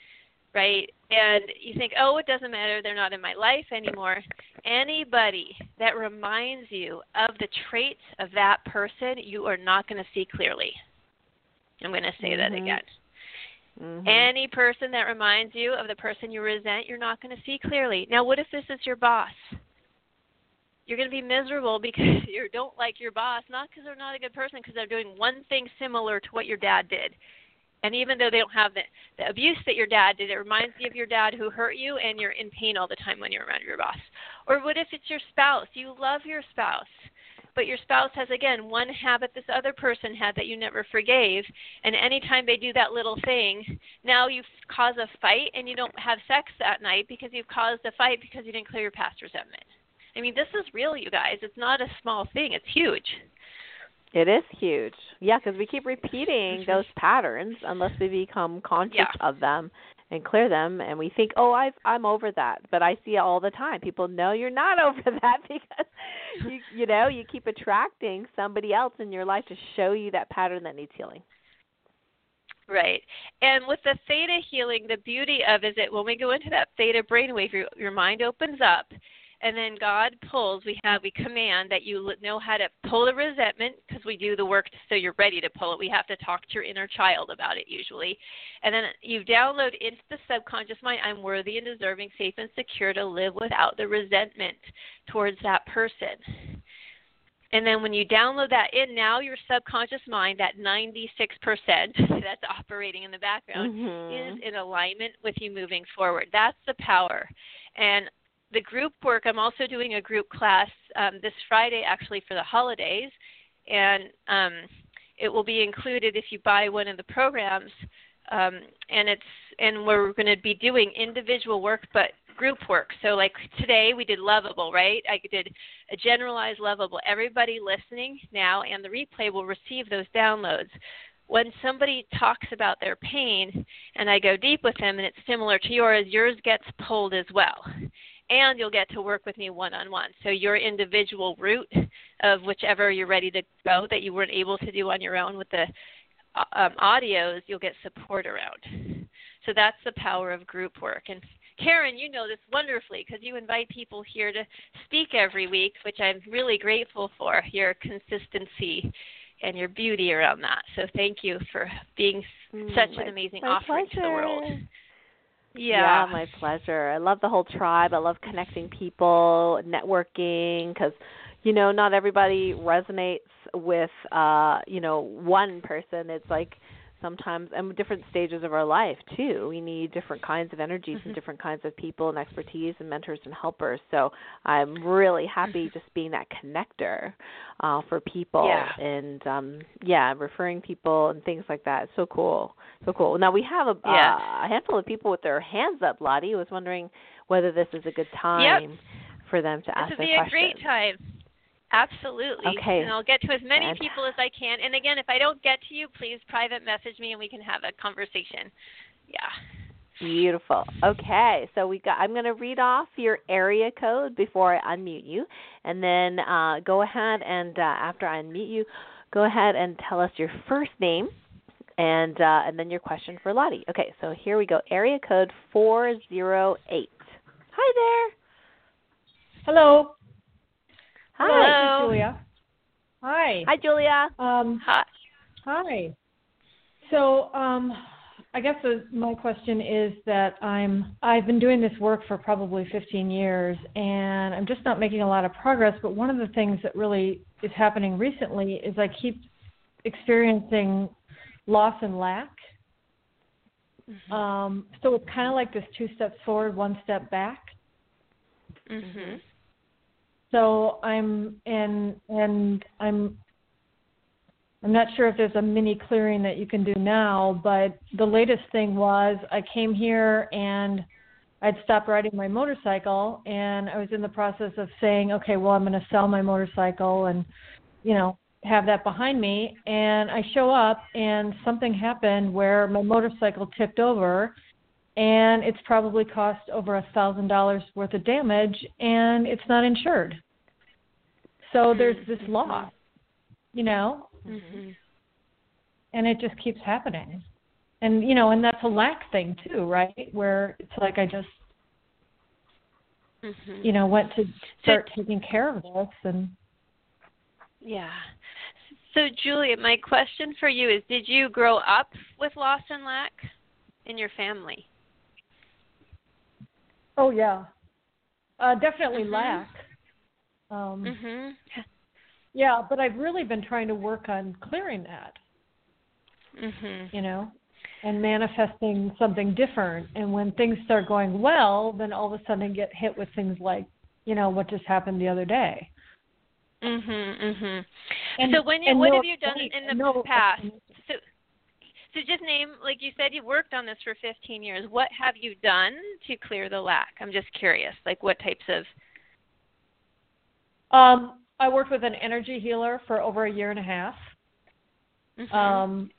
right? And you think, oh, it doesn't matter, they're not in my life anymore. Anybody that reminds you of the traits of that person, you are not going to see clearly. I'm going to say mm-hmm. that again. Mm-hmm. Any person that reminds you of the person you resent, you're not going to see clearly. Now, what if this is your boss? You're going to be miserable because you don't like your boss, not because they're not a good person, because they're doing one thing similar to what your dad did. And even though they don't have the, the abuse that your dad did, it reminds you of your dad who hurt you and you're in pain all the time when you're around your boss. Or what if it's your spouse? You love your spouse, but your spouse has, again, one habit this other person had that you never forgave. And anytime they do that little thing, now you cause a fight and you don't have sex that night because you've caused a fight because you didn't clear your past resentment. I mean, this is real, you guys. It's not a small thing, it's huge. It is huge. Yeah, because we keep repeating those patterns unless we become conscious yeah. of them and clear them and we think, "Oh, I've I'm over that." But I see it all the time. People know you're not over that because you you know, you keep attracting somebody else in your life to show you that pattern that needs healing. Right. And with the theta healing, the beauty of is that when we go into that theta brainwave, your, your mind opens up and then God pulls. We have we command that you know how to pull the resentment because we do the work so you're ready to pull it. We have to talk to your inner child about it usually, and then you download into the subconscious mind. I'm worthy and deserving, safe and secure to live without the resentment towards that person. And then when you download that in, now your subconscious mind, that 96% that's operating in the background, mm-hmm. is in alignment with you moving forward. That's the power. And the group work, I'm also doing a group class um, this Friday actually for the holidays, and um, it will be included if you buy one of the programs. Um, and it's and we're going to be doing individual work, but group work. So like today we did lovable, right? I did a generalized lovable. Everybody listening now and the replay will receive those downloads. When somebody talks about their pain and I go deep with them and it's similar to yours, yours gets pulled as well and you'll get to work with me one on one. So your individual route of whichever you're ready to go that you weren't able to do on your own with the um, audios, you'll get support around. So that's the power of group work. And Karen, you know this wonderfully because you invite people here to speak every week, which I'm really grateful for your consistency and your beauty around that. So thank you for being mm, such an amazing offering pleasure. to the world. Yeah. yeah, my pleasure. I love the whole tribe. I love connecting people, networking cuz you know, not everybody resonates with uh, you know, one person. It's like sometimes and different stages of our life too we need different kinds of energies mm-hmm. and different kinds of people and expertise and mentors and helpers so i'm really happy mm-hmm. just being that connector uh for people yeah. and um yeah referring people and things like that it's so cool so cool now we have a, yeah. uh, a handful of people with their hands up lottie was wondering whether this is a good time yep. for them to this ask would their be a great time Absolutely. Okay. And I'll get to as many people as I can. And again, if I don't get to you, please private message me and we can have a conversation. Yeah. Beautiful. Okay, so we got. I'm going to read off your area code before I unmute you, and then uh, go ahead and uh, after I unmute you, go ahead and tell us your first name, and uh, and then your question for Lottie. Okay, so here we go. Area code four zero eight. Hi there. Hello. Hi, Hello. Julia. Hi. Hi, Julia. Um, hi. Hi. So, um, I guess the, my question is that I'm I've been doing this work for probably 15 years, and I'm just not making a lot of progress. But one of the things that really is happening recently is I keep experiencing loss and lack. Mm-hmm. Um, so it's kind of like this two steps forward, one step back. Mhm. So I'm and and I'm I'm not sure if there's a mini clearing that you can do now, but the latest thing was I came here and I'd stopped riding my motorcycle and I was in the process of saying, okay, well I'm going to sell my motorcycle and you know have that behind me. And I show up and something happened where my motorcycle tipped over and it's probably cost over a thousand dollars worth of damage and it's not insured. So there's this loss you know? Mm-hmm. and it just keeps happening. And you know and that's a lack thing too right? Where it's like i just mm-hmm. you know went to start so, taking care of this and yeah. So julia my question for you is did you grow up with loss and lack in your family Oh yeah, uh, definitely mm-hmm. lack. Um, mhm. Yeah, but I've really been trying to work on clearing that. Mhm. You know, and manifesting something different. And when things start going well, then all of a sudden I get hit with things like, you know, what just happened the other day. Mhm. Mhm. And, so when you, what have you done in the no, past? So just name, like you said, you worked on this for 15 years. What have you done to clear the lack? I'm just curious. Like what types of? Um, I worked with an energy healer for over a year and a half. Mm-hmm. Um,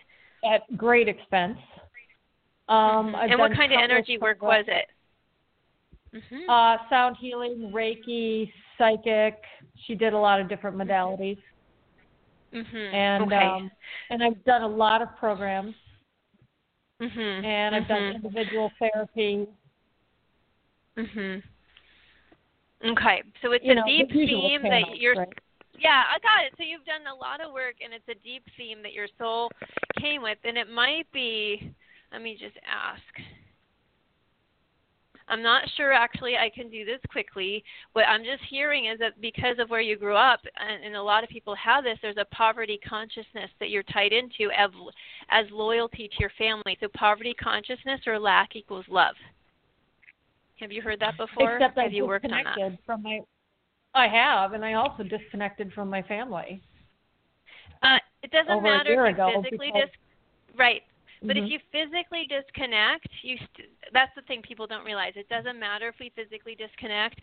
at great expense. Um, mm-hmm. and what kind of energy work was it? Mm-hmm. Uh, sound healing, Reiki, psychic. She did a lot of different modalities. Mm-hmm. And okay. um, and I've done a lot of programs. Mm-hmm. And I've done mm-hmm. individual therapy. Mhm. Okay, so it's you a know, deep theme channels, that you're. Right? Yeah, I got it. So you've done a lot of work, and it's a deep theme that your soul came with, and it might be. Let me just ask. I'm not sure actually I can do this quickly. What I'm just hearing is that because of where you grew up, and, and a lot of people have this, there's a poverty consciousness that you're tied into as, as loyalty to your family. So poverty consciousness or lack equals love. Have you heard that before? Except have I you worked on that? From my, I have, and I also disconnected from my family. Uh, it doesn't matter if you physically dis- right. But Mhm. if you physically disconnect, you st- that's the thing people don't realize. It doesn't matter if we physically disconnect,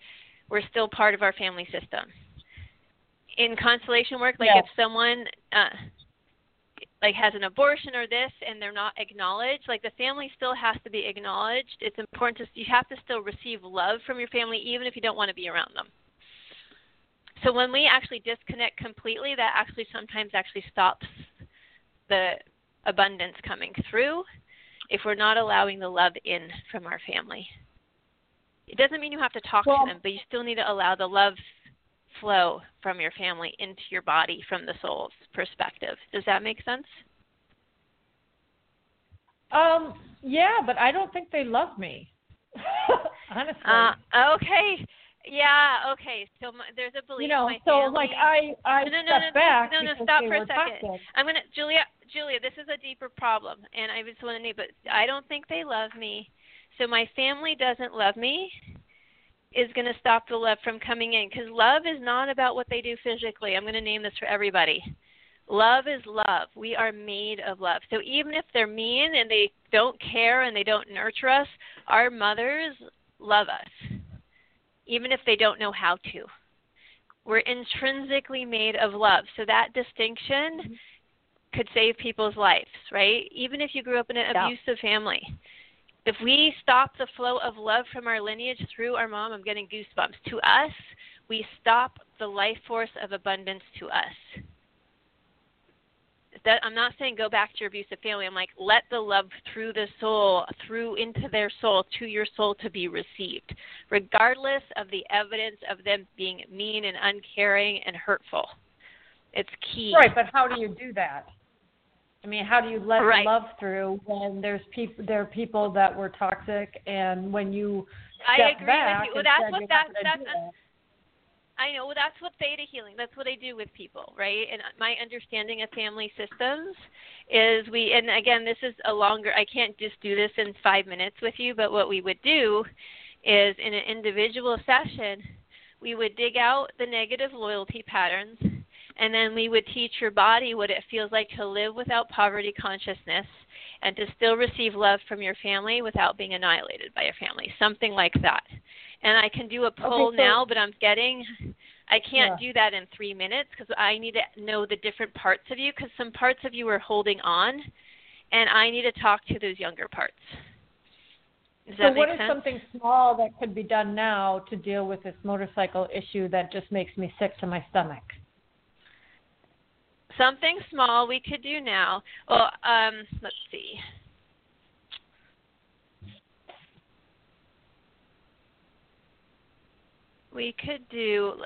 we're still part of our family system. In constellation work, like Yeah. if someone uh, like has an abortion or this and they're not acknowledged, like the family still has to be acknowledged. It's important to you have to still receive love from your family even if you don't want to be around them. So when we actually disconnect completely, that actually sometimes actually stops the abundance coming through if we're not allowing the love in from our family. It doesn't mean you have to talk Well- to them, but you still need to allow the love flow from your family into your body from the soul's perspective. Does that make sense? um, yeah, but I don't think they love me. Honestly. Uh, okay. Yeah, okay. So my, there's a belief you know, so family like I I No, no, no, no, back no, no, stop for a second. toxic. I'm gonna Julia Julia, this is a deeper problem and I just wanna name, but I don't think they love me. So my family doesn't love me is going to stop the love from coming in because love is not about what they do physically. I'm going to name this for everybody. Love is love. We are made of love. So even if they're mean and they don't care and they don't nurture us, our mothers love us, even if they don't know how to. We're intrinsically made of love. So that distinction mm-hmm. Could save people's lives, right? Even if you grew up in an Yeah. abusive family. If we stop the flow of love from our lineage through our mom, I'm getting goosebumps. To us, we stop the life force of abundance to us. That I'm not saying go back to your abusive family. I'm like let the love through the soul, through into their soul, to your soul to be received, regardless of the evidence of them being mean and uncaring and hurtful. It's key. Right, but how do you do that? I mean, how do you let Right. love through when there's people there are people that were toxic and when you I agree back with you. Well, that's what you're that's not gonna that's do that. I know. Well, that's what theta healing. That's what I do with people, right? And my understanding of family systems is we. And again, this is a longer. I can't just do this in five minutes with you. But what we would do is in an individual session, we would dig out the negative loyalty patterns, and then we would teach your body what it feels like to live without poverty consciousness and to still receive love from your family without being annihilated by your family. Something like that and I can do a poll so- now, but I'm getting I can't Yeah. do that in three minutes because I need to know the different parts of you because some parts of you are holding on, and I need to talk to those younger parts. Does So what is sense? something small that could be done now to deal with this motorcycle issue that just makes me sick to my stomach? Something small we could do now. Well, um, let's see. We could do.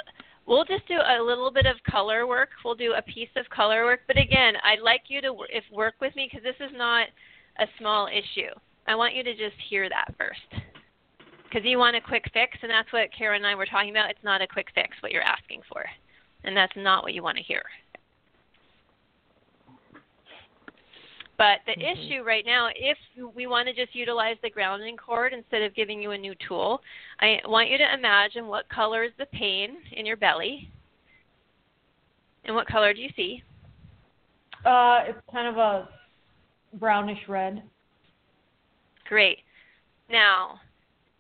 We'll just do a little bit of color work. We'll do a piece of color work. But again, I'd like you to if work with me because this is not a small issue. I want you to just hear that first. Because you want a quick fix, and that's what Kara and I were talking about. It's not a quick fix what you're asking for, and that's not what you want to hear. But the issue right now, if we want to just utilize the grounding cord instead of giving you a new tool, I want you to imagine what color is the pain in your belly, and what color do you see? Uh, it's kind of a brownish red. Great. Now,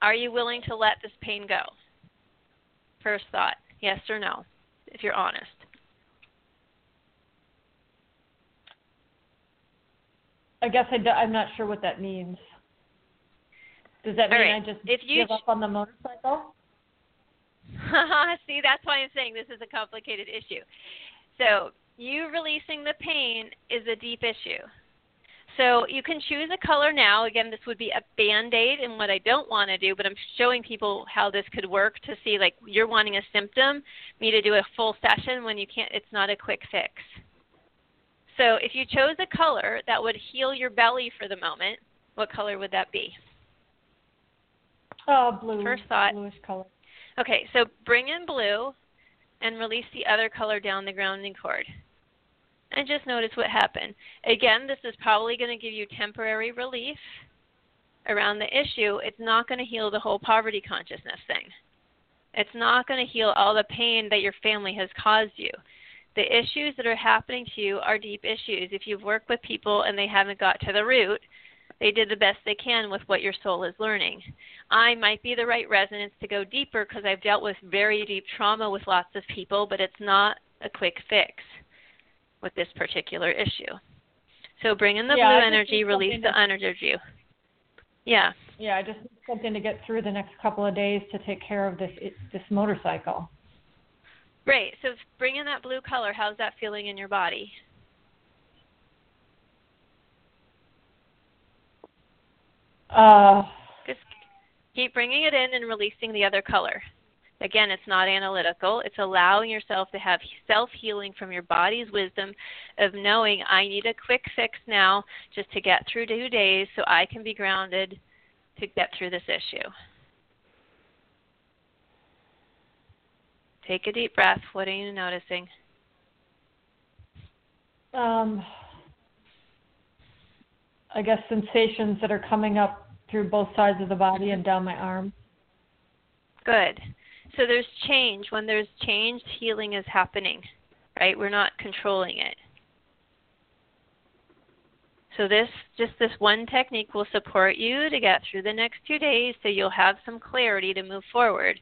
are you willing to let this pain go? First thought, yes or no, if you're honest. I guess I do, I'm not sure what that means. Does that mean right. I just If you give up on the motorcycle? See, that's why I'm saying this is a complicated issue. So, you releasing the pain is a deep issue. So, you can choose a color now. Again, this would be a band aid, and what I don't want to do, but I'm showing people how this could work to see like you're wanting a symptom, me to do a full session when you can't, it's not a quick fix. So, if you chose a color that would heal your belly for the moment, what color would that be? Oh, blue. First thought. Bluish color. Okay, so bring in blue and release the other color down the grounding cord. And just notice what happened. Again, this is probably going to give you temporary relief around the issue. It's not going to heal the whole poverty consciousness thing. It's not going to heal all the pain that your family has caused you. The issues that are happening to you are deep issues. If you've worked with people and they haven't got to the root, they did the best they can with what your soul is learning. I might be the right resonance to go deeper because I've dealt with very deep trauma with lots of people, but it's not a quick fix with this particular issue. So bring in the Yeah, blue energy, release the energy. Yeah. Yeah, I just need something to get through the next couple of days to take care of this this motorcycle. Great. So bring in that blue color. How's that feeling in your body? Uh, Just keep bringing it in and releasing the other color. Again, it's not analytical. It's allowing yourself to have self healing from your body's wisdom of knowing I need a quick fix now just to get through two days so I can be grounded to get through this issue. Take a deep breath. What are you noticing? um, I guess sensations that are coming up through both sides of the body and down my arm. Good. So there's change. When there's change, healing is happening, right? We're not controlling it. So this just this one technique will support you to get through the next 2 days so you'll have some clarity to move forward.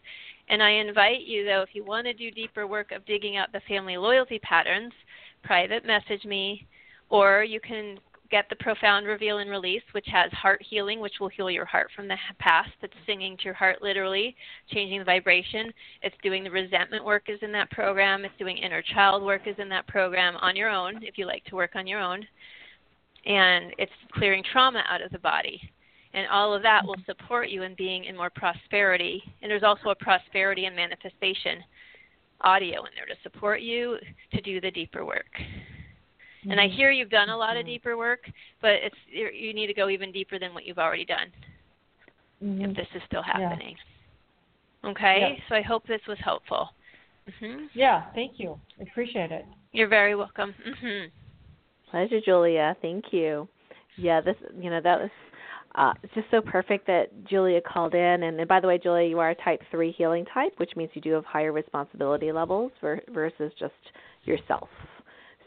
And I invite you though if you want to do deeper work of digging out the family loyalty patterns, private message me or you can get the profound reveal and release which has heart healing which will heal your heart from the past it's singing to your heart literally changing the vibration. It's doing the resentment work is in that program. It's doing inner child work is in that program on your own if you like to work on your own. And it's clearing trauma out of the body and all of that will support you in being in more prosperity and there's also a prosperity and manifestation audio in there to support you to do the deeper work and I hear you've done a lot of deeper work, but it's you need to go even deeper than what you've already done Mhm. if this is still happening. Okay? Yep. So I hope this was helpful. Mhm. Yeah, thank you. I appreciate it. You're very welcome. Mhm. Pleasure, Julia. Thank you. Yeah, this you know that was uh, it's just so perfect that Julia called in. And, and by the way, Julia, you are a Type Three healing type, which means you do have higher responsibility levels ver- versus just yourself.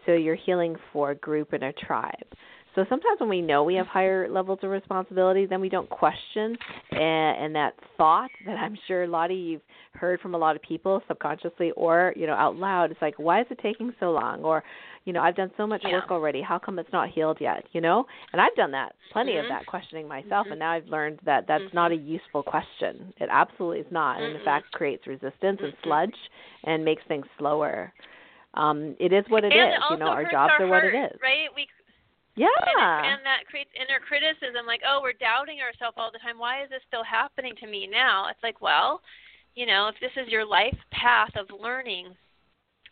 So you're healing for a group and a tribe. So sometimes when we know we have higher levels of responsibility, then we don't question and, and that thought that I'm sure Lottie you've heard from a lot of people subconsciously or you know out loud. It's like why is it taking so long? Or you know I've done so much Yeah. work already. How come it's not healed yet? You know, and I've done that plenty of Mhm. that questioning myself, Mhm. and now I've learned that that's not a useful question. It absolutely is not, and in fact creates resistance and sludge and makes things slower. Um, it is what it and is. it you know, our jobs our are what it is. Right? We Yeah. and, it, and that creates inner criticism like oh we're doubting ourselves all the time why is this still happening to me now it's like well you know if this is your life path of learning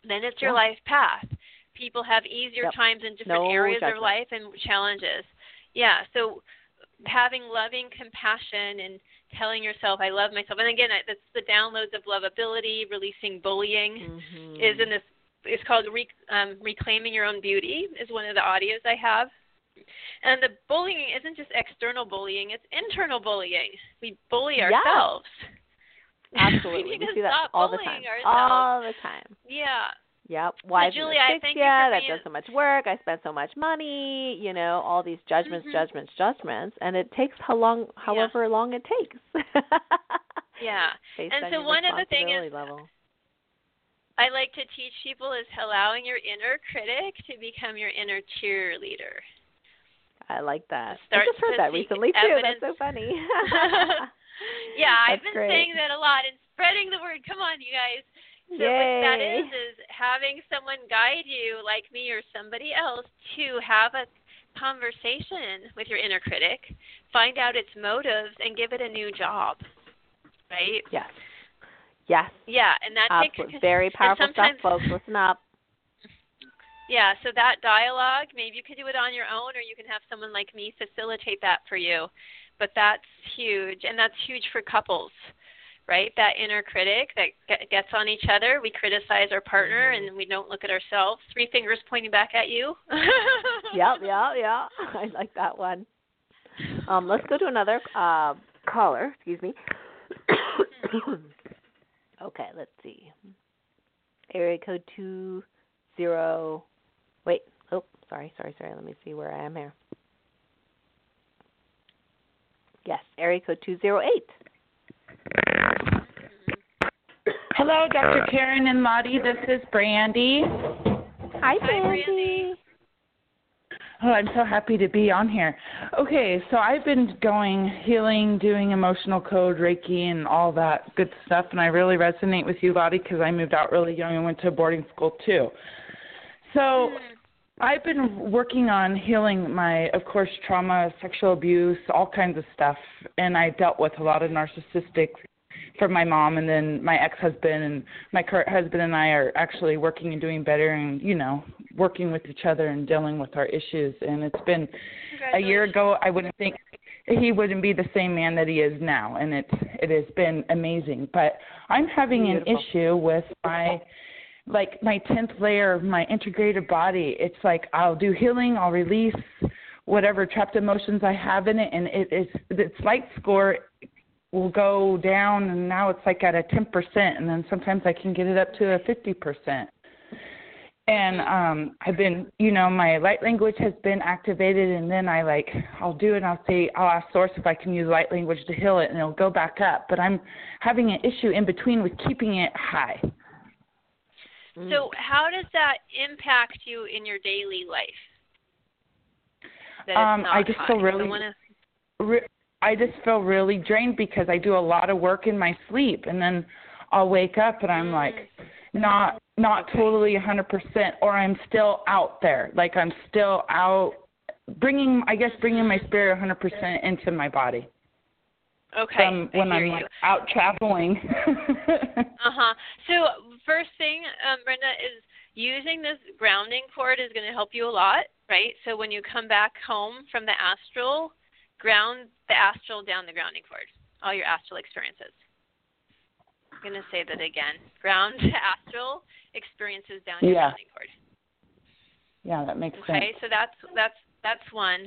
then it's your Yeah. life path people have easier Yep. times in different No areas of life and challenges yeah so having loving compassion and telling yourself i love myself and again that's the downloads of lovability releasing bullying Mhm. is in this it's called Re, um, reclaiming your own beauty is one of the audios i have and the bullying isn't just external bullying it's internal bullying we bully ourselves. Yeah. Absolutely. we need we to see that stop all the bullying time. ourselves All the time. yeah Yep. Why isn't Julia, I thank yet? I've done so much work. I spent so much money. You know, all these judgments, Mhm. judgments, judgments, and it takes how long, however long it takes. yeah And on so your one of the thing is- level. I like to teach people is allowing your inner critic to become your inner cheerleader I like that. I just heard that recently too. That's so funny. yeah, I've been great. saying that a lot and spreading the word. Come on, you guys. So what that Yay. is is having someone guide you, like me or somebody else, to have a conversation with your inner critic, find out its motives, and give it a new job. Right? Yes. Yes. Yeah, and that takes Very powerful stuff, folks. Listen up. Yeah, so that dialogue, maybe you could do it on your own, or you can have someone like me facilitate that for you. But that's huge, and that's huge for couples, right? That inner critic that gets on each other. We criticize our partner, Mhm. and we don't look at ourselves. Three fingers pointing back at you. Yep, yeah, yeah. I like that one. Um, let's go to another uh, caller. Excuse me. okay, let's see. Area code two zero. Wait. Oh, sorry, sorry, sorry. Let me see where I am here. Yes, area code two zero eight. Hello, Dr. Karen and Lottie. This is Brandy. Hi, Hi, Brandy. Oh, I'm so happy to be on here. Okay, so I've been going healing, doing emotional code, Reiki, and all that good stuff, and I really resonate with you, Lottie, because I moved out really young and went to boarding school too. So mm-hmm. I've been working on healing my, of course, trauma, sexual abuse, all kinds of stuff, and I dealt with a lot of narcissistic from my mom and then my ex-husband and my current husband and I are actually working and doing better and you know working with each other and dealing with our issues. And it's been a year ago I wouldn't think he wouldn't be the same man that he is now. And it's it has been amazing. But I'm having an issue with my like my 10th layer of my integrated body. It's like I'll do healing I'll release whatever trapped emotions I have in it and it is its light score will go down and now it's like at a 10% and then sometimes I can get it up to a 50%. And um I've been, you know, my light language has been activated and then I like I'll do it and I'll say I'll ask source if I can use light language to heal it and it'll go back up, but I'm having an issue in between with keeping it high. So, how does that impact you in your daily life? Um, I just high? feel really- I wanna, Re- I just feel really drained because I do a lot of work in my sleep and then I'll wake up and I'm like not not totally a 100% or I'm still out there. Like I'm still out bringing I guess bringing my spirit 100% into my body okay. from I when hear I'm you. like out traveling. Uh huh. So first thing, um, Brenda, is using this grounding cord is going to help you a lot, right? So when you come back home from the astral, ground the astral down the grounding cord. All your astral experiences. I'm going to say that again. Ground the astral experiences down your Yeah. grounding cord. yeah, that makes Okay, sense. Okay, so that's that's that's one.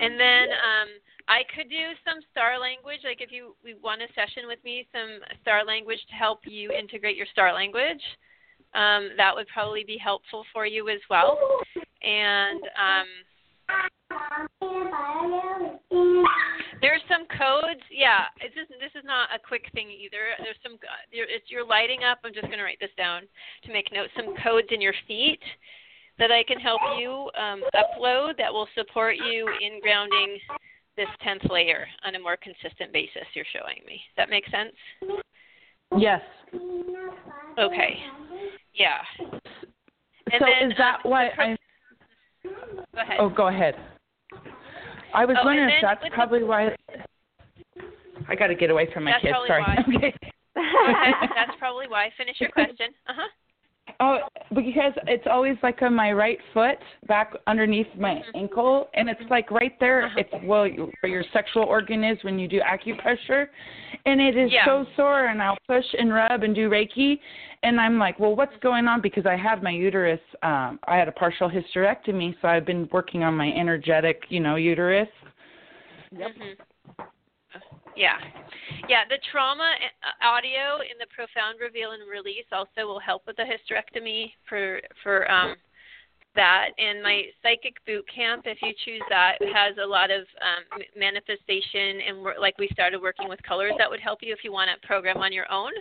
And then um, I could do some star language, like if you we want a session with me, some star language to help you integrate your star language. Um, that would probably be helpful for you as well. And um, there's some codes. Yeah, it's just, this is not a quick thing either. There's some. It's, you're lighting up. I'm just going to write this down to make notes. Some codes in your feet that I can help you um, upload that will support you in grounding this 10th layer on a more consistent basis you're showing me. Does that make sense? Yes. Okay. Yeah. And so then, is that um, why I. Oh, go ahead. I was Oh, wondering if that's with the- probably why I got to get away from my That's kids. Sorry. Okay. That's probably why. Finish your question. Uh huh. Oh, because it's always like on my right foot, back underneath my Mhm. ankle, and it's like right there. Uh-huh. It's well, where your sexual organ is when you do acupressure, and it is Yeah. so sore. And I'll push and rub and do Reiki, and I'm like, well, what's going on? Because I had my uterus. Um, I had a partial hysterectomy, so I've been working on my energetic, you know, uterus. Yep. Mhm. Yeah. Yeah, the trauma uh, audio in the profound reveal and release also will help with the hysterectomy for for um that and my psychic boot camp if you choose that has a lot of um, manifestation and we're, like we started working with colors that would help you if you want to program on your own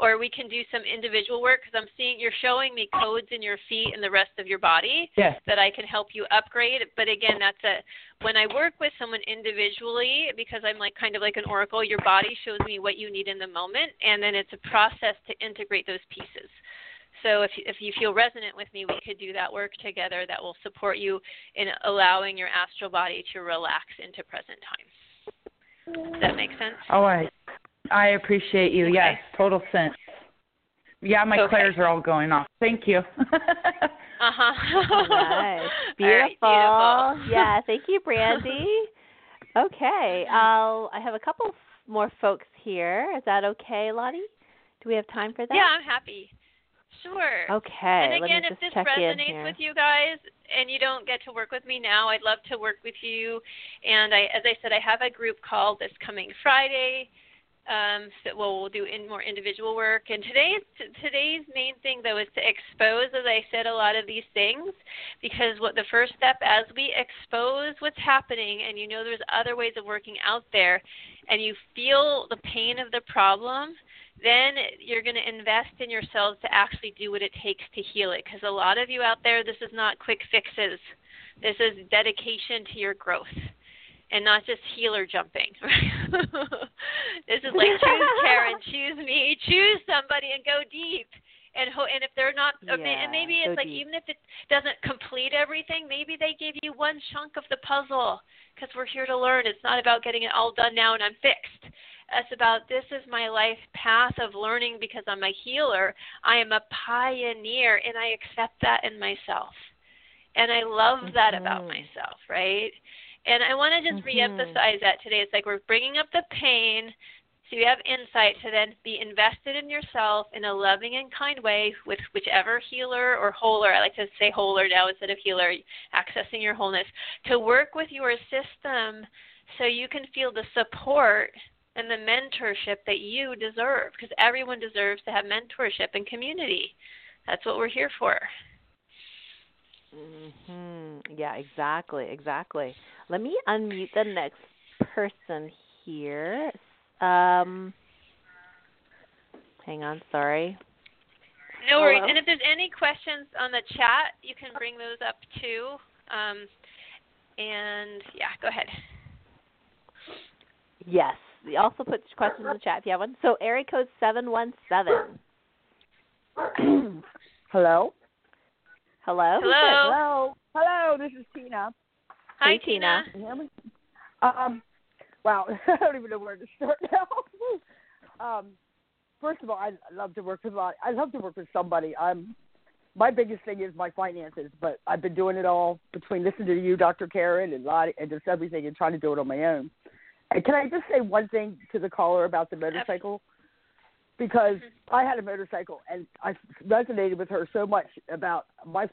or we can do some individual work because i'm seeing you're showing me codes in your feet and the rest of your body that I can help you upgrade. But again, that's a when I work with someone individually because I'm like kind of like an oracle, your body shows me what you need in the moment and then it's a process to integrate those pieces. So if you, if you feel resonant with me, we could do that work together that will support you in allowing your astral body to relax into present time. Does that make sense? Oh, I, I appreciate you. Okay. Yes, total sense. Yeah, my Okay. clairs are all going off. Thank you. Uh huh. nice. All right, Beautiful. yeah, thank you, Brandy. Okay. I'll I have a couple more folks here. Is that okay, Lottie? Do we have time for that? Yeah, I'm happy. Sure. Okay. and again, if this resonates with you guys and you don't get to work with me now, I'd love to work with you. And I, as I said, I have a group call this coming Friday Um, so, well, we'll do in more individual work. And today's today's main thing though is to expose, as I said, a lot of these things, because what the first step as we expose what's happening, and you know there's other ways of working out there, and you feel the pain of the problem, then you're going to invest in yourselves to actually do what it takes to heal it. Because a lot of you out there, this is not quick fixes. This is dedication to your growth and not just healer jumping. this is like choose Karen, choose me, choose somebody, and go deep. And ho- and if they're not, yeah, and maybe it's like deep. even if it doesn't complete everything, maybe they give you one chunk of the puzzle because we're here to learn. It's not about getting it all done now and I'm fixed. It's about this is my life path of learning because I'm a healer. I am a pioneer and I accept that in myself. And I love that mm-hmm. about myself, right? And I want to just mm-hmm. reemphasize that today. It's like we're bringing up the pain so you have insight to then be invested in yourself in a loving and kind way with whichever healer or holer, I like to say holer now instead of healer, accessing your wholeness, to work with your system so you can feel the support and the mentorship that you deserve because everyone deserves to have mentorship and community. That's what we're here for. Mhm. Yeah, exactly, exactly. Let me unmute the next person here. Um Hang on, sorry. No worries. Hello? And if there's any questions on the chat, you can bring those up too. Um, and yeah, go ahead. Yes. You also put questions in the chat if you have one. So area code seven one seven. Hello. Hello. Hello. Hello. Hello. This is Tina. Hi, Hey, Tina. Can you hear me? Um. Wow. I don't even know where to start now. um. First of all, I love to work with a lot. I love to work with somebody. I'm. My biggest thing is my finances, but I've been doing it all between listening to you, Dr. Karen, and Lottie, and just everything, and trying to do it on my own. Can I just say one thing to the caller about the motorcycle? Because mm-hmm. I had a motorcycle and I resonated with her so much about my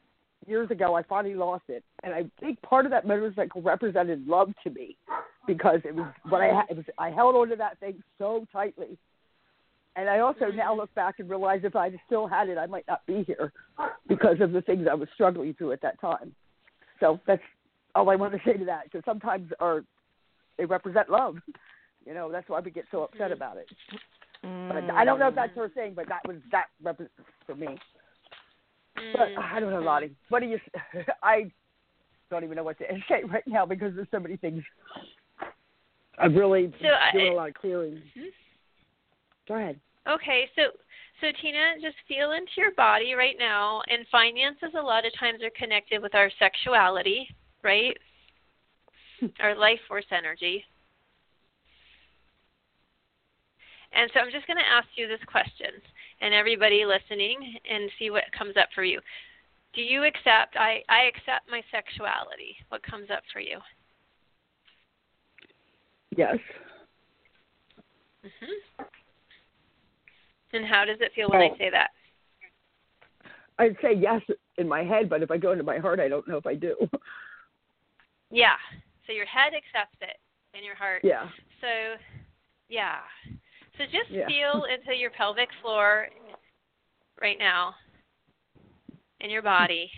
years ago. I finally lost it, and I think part of that motorcycle represented love to me because it was what I. It was I held onto that thing so tightly, and I also now mm-hmm. look back and realize if I still had it, I might not be here because of the things I was struggling through at that time. So that's all I want to say to that. Because sometimes our they represent love. You know, that's why we get so upset mm-hmm. about it. But I don't know if that's mm. her thing, but that was that for me. But mm. I don't know, Lottie. Mm. What do you? I don't even know what to say right now because there's so many things. I'm really So doing a lot of clearing. Mhm. Go ahead. Okay, so so Tina, just feel into your body right now. And finances a lot of times are connected with our sexuality, right? our life force energy. And so I'm just going to ask you this question, and everybody listening, and see what comes up for you. Do you accept? I I accept my sexuality. What comes up for you? Yes. Mhm. And how does it feel when I Oh. say that? I'd say yes in my head, but if I go into my heart, I don't know if I do. Yeah. So your head accepts it, and your heart. yeah. So, yeah. So just Yeah. feel into your pelvic floor right now, in your body.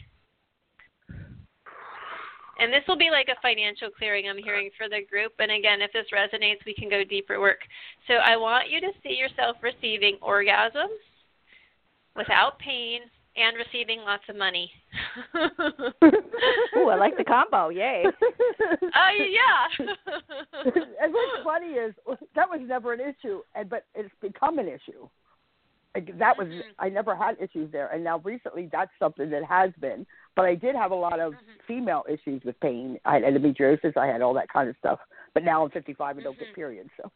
And this will be like a financial clearing I'm hearing for the group. And again, if this resonates, we can go deeper work. So I want you to see yourself receiving orgasms without pain and receiving lots of money. Ooh, I like the combo. Yay. Oh yeah. and what's funny is that was never an issue, and but it's become an issue. Like, that was Mhm. I never had issues there, and now recently that's something that has been. But I did have a lot of Mhm. female issues with pain. I had endometriosis, I had all that kind of stuff. But now I'm 55 and don't Mhm. get periods, so.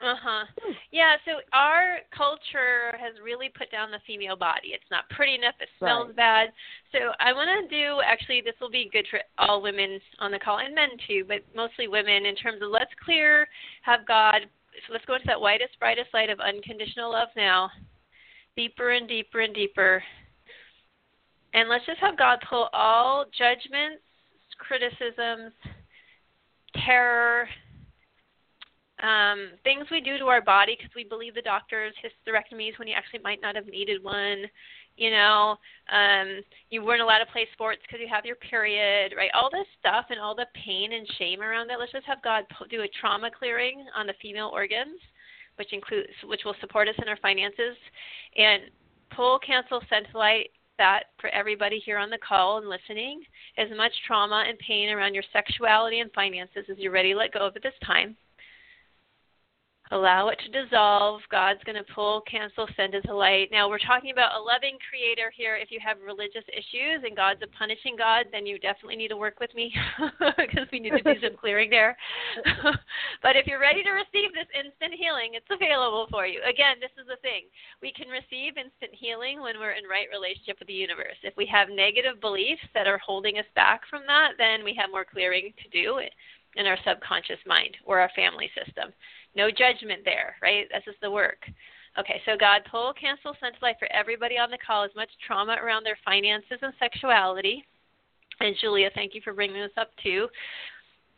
Uh huh. Yeah. So our culture has really put down the female body. It's not pretty enough. It smells Right. bad. So I want to do. Actually, this will be good for all women on the call and men too, but mostly women. In terms of let's clear, have God. So let's go into that whitest, brightest light of unconditional love now, deeper and deeper and deeper. And let's just have God pull all judgments, criticisms, terror, um, things we do to our body because we believe the doctor's hysterectomies when you actually might not have needed one. You know, um, you weren't allowed to play sports because you have your period, right? All this stuff and all the pain and shame around it. Let's just have God do a trauma clearing on the female organs, which includes which will support us in our finances, and pull, cancel, light that for everybody here on the call and listening as much trauma and pain around your sexuality and finances as you're ready to let go of at this time. Allow it to dissolve. God's going to pull, cancel, send it to light. Now, we're talking about a loving creator here. If you have religious issues and God's a punishing God, then you definitely need to work with me because we need to do some clearing there. but if you're ready to receive this instant healing, it's available for you. Again, this is the thing. We can receive instant healing when we're in right relationship with the universe. If we have negative beliefs that are holding us back from that, then we have more clearing to do in our subconscious mind or our family system. No judgment there, right? This is the work. Okay, so God, pull, cancel, to life for everybody on the call as much trauma around their finances and sexuality. And Julia, thank you for bringing this up too.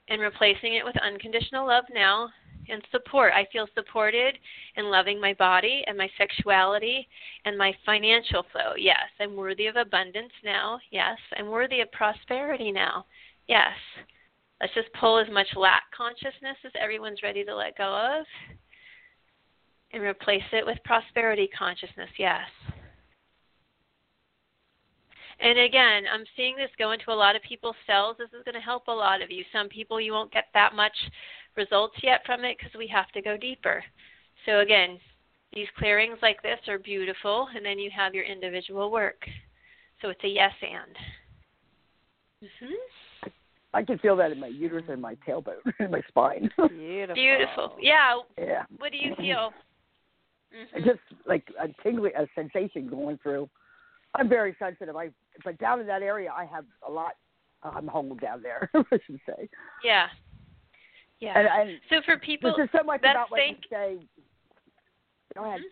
And replacing it with unconditional love now and support. I feel supported in loving my body and my sexuality and my financial flow. Yes, I'm worthy of abundance now. Yes, I'm worthy of prosperity now. Yes. Let's just pull as much lack consciousness as everyone's ready to let go of and replace it with prosperity consciousness. Yes. And again, I'm seeing this go into a lot of people's cells. This is going to help a lot of you. Some people you won't get that much results yet from it because we have to go deeper. So again, these clearings like this are beautiful, and then you have your individual work. So it's a yes and. Mhm. I can feel that in my uterus and my tailbone, in my spine. Beautiful. Beautiful. Yeah. yeah. What do you feel? It's just like a tingling, a sensation going through. I'm very sensitive. I, but down in that area, I have a lot. I'm home down there. I should say. Yeah. Yeah. And, and so for people, there's just so much that's about what you say. Go ahead. Mhm.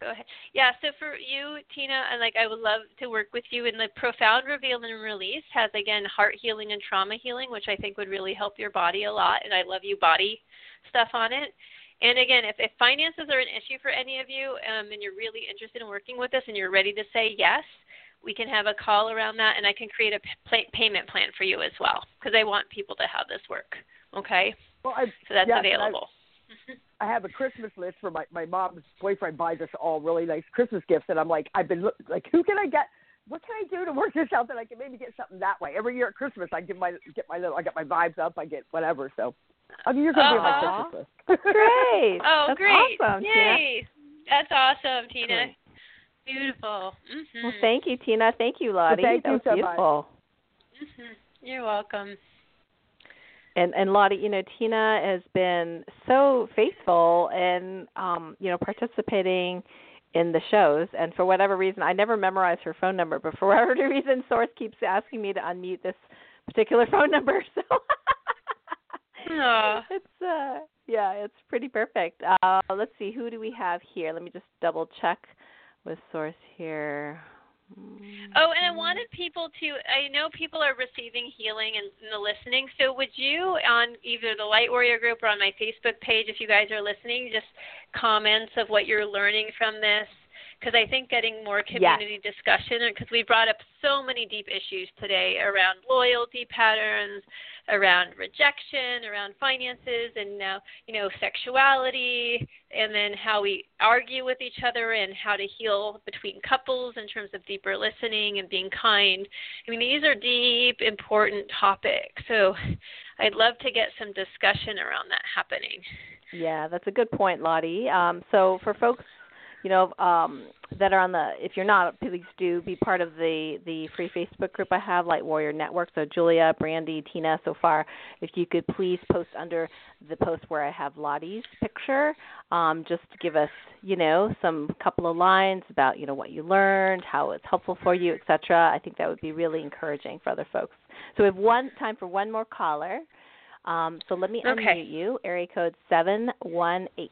Go ahead. Yeah, so for you, Tina, and like I would love to work with you in the profound reveal and release has again heart healing and trauma healing, which I think would really help your body a lot. And I love you body stuff on it. And again, if, if finances are an issue for any of you um, and you're really interested in working with us and you're ready to say yes, we can have a call around that and I can create a p- payment plan for you as well because I want people to have this work. Okay? Well, I, So that's yes, and I- available. I have a Christmas list for my my mom's boyfriend buys us all really nice Christmas gifts, and I'm like, I've been look- like, who can I get? What can I do to work this out that I can maybe get something that way? Every year at Christmas, I give my get my little, I get my vibes up, I get whatever. So, I mean, you're gonna be on my Christmas list. Great. Oh, That's great. Awesome, Tina. Yay. That's awesome, Tina. Great. Beautiful. Mhm. Well, thank you, Tina. Thank you, Lottie. thank that you was so much. beautiful. Mhm. You're welcome. And and Lottie, you know, Tina has been so faithful and um, you know, participating in the shows and for whatever reason I never memorized her phone number, but for whatever reason Source keeps asking me to unmute this particular phone number. So it's uh yeah, it's pretty perfect. Uh let's see, who do we have here? Let me just double check with Source here. Oh, and I mm-hmm. wanted people to. I know people are receiving healing and, and the listening. So, would you on either the Light Warrior group or on my Facebook page, if you guys are listening, just comments of what you're learning from this? Because I think getting more community discussion, because we brought up so many deep issues today around loyalty patterns, around rejection, around finances, and now you know sexuality, and then how we argue with each other and how to heal between couples in terms of deeper listening and being kind. I mean, these are deep, important topics. So I'd love to get some discussion around that happening. Yeah, that's a good point, Lottie. Um, so for folks, you know, um, that are on the, if you're not, please do be part of the the free Facebook group I have, Light Warrior Network. So Julia, Brandy, Tina, so far, if you could please post under the post where I have Lottie's picture, um, just to give us, you know, some couple of lines about, you know, what you learned, how it's helpful for you, etc. I think that would be really encouraging for other folks. So we have one time for one more caller. Um, so let me Okay. unmute you. Area code seven one eight.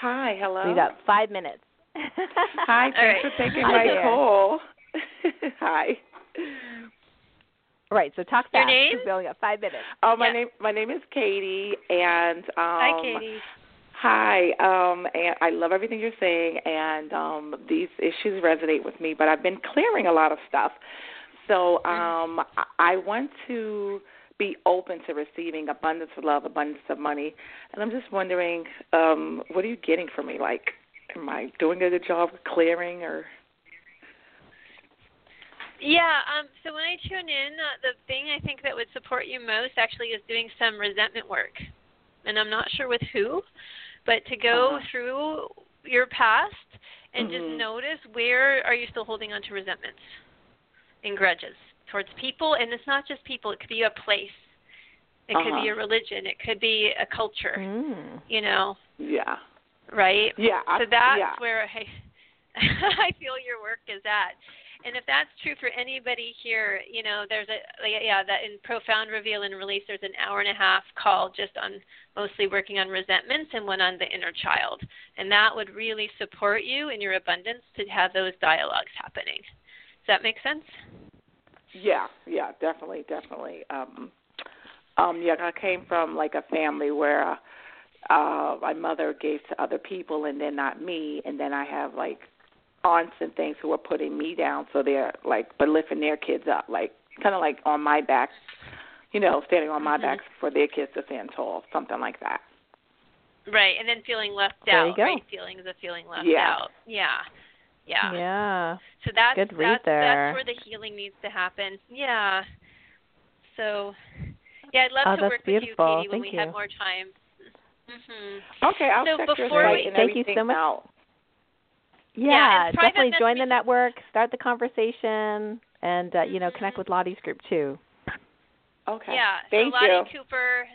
Hi, hello. We got five minutes. Hi, thanks right. for taking Hi my there. call. Hi. Right. So talk Your fast. name? We only got five minutes. Oh, my Yeah. name my name is Katie, and um, Hi, Katie. Hi, um, and I love everything you're saying, and um, these issues resonate with me. But I've been clearing a lot of stuff, so um, I I want to be open to receiving abundance of love, abundance of money, and I'm just wondering, um, what are you getting from me? Like, am I doing a good job clearing, or Yeah, um, so when I tune in, uh, the thing I think that would support you most actually is doing some resentment work. And I'm not sure with who, but to go Uh-huh. through your past and Mhm. just notice where are you still holding on to resentments and grudges towards people. And it's not just people, it could be a place, it could be Uh-huh. a religion, it could be a culture, Mm. you know, yeah, right? yeah, so that's yeah. where I I feel your work is at. And if that's true for anybody here, you know, there's a yeah, that in profound reveal and release there's an hour and a half call just on mostly working on resentments and one on the inner child. And that would really support you in your abundance to have those dialogues happening. Does that make sense? Yeah, yeah, definitely, definitely. Um, um, yeah, I came from like a family where uh, uh, my mother gave to other people and then not me, and then I have like aunts and things who are putting me down, so they're like but lifting their kids up, like kind of like on my back, you know, standing on my Mhm. back for their kids to stand tall, something like that. Right, and then feeling left out, right? Feelings of feeling left Yeah. out. Yeah. Yeah. Yeah. So that's Good read that's there. that's where the healing needs to happen. Yeah. So yeah, I'd love Oh, to that's work with you. Katie, when Thank we have more time. Mhm. Okay, I'll So check your before site we- and Thank you so much. out. Yeah, Yeah, and private definitely join the network, start the conversation, and uh, you know connect Mhm. with Lottie's group too. Okay. Yeah. Thank so Lottie you. Cooper,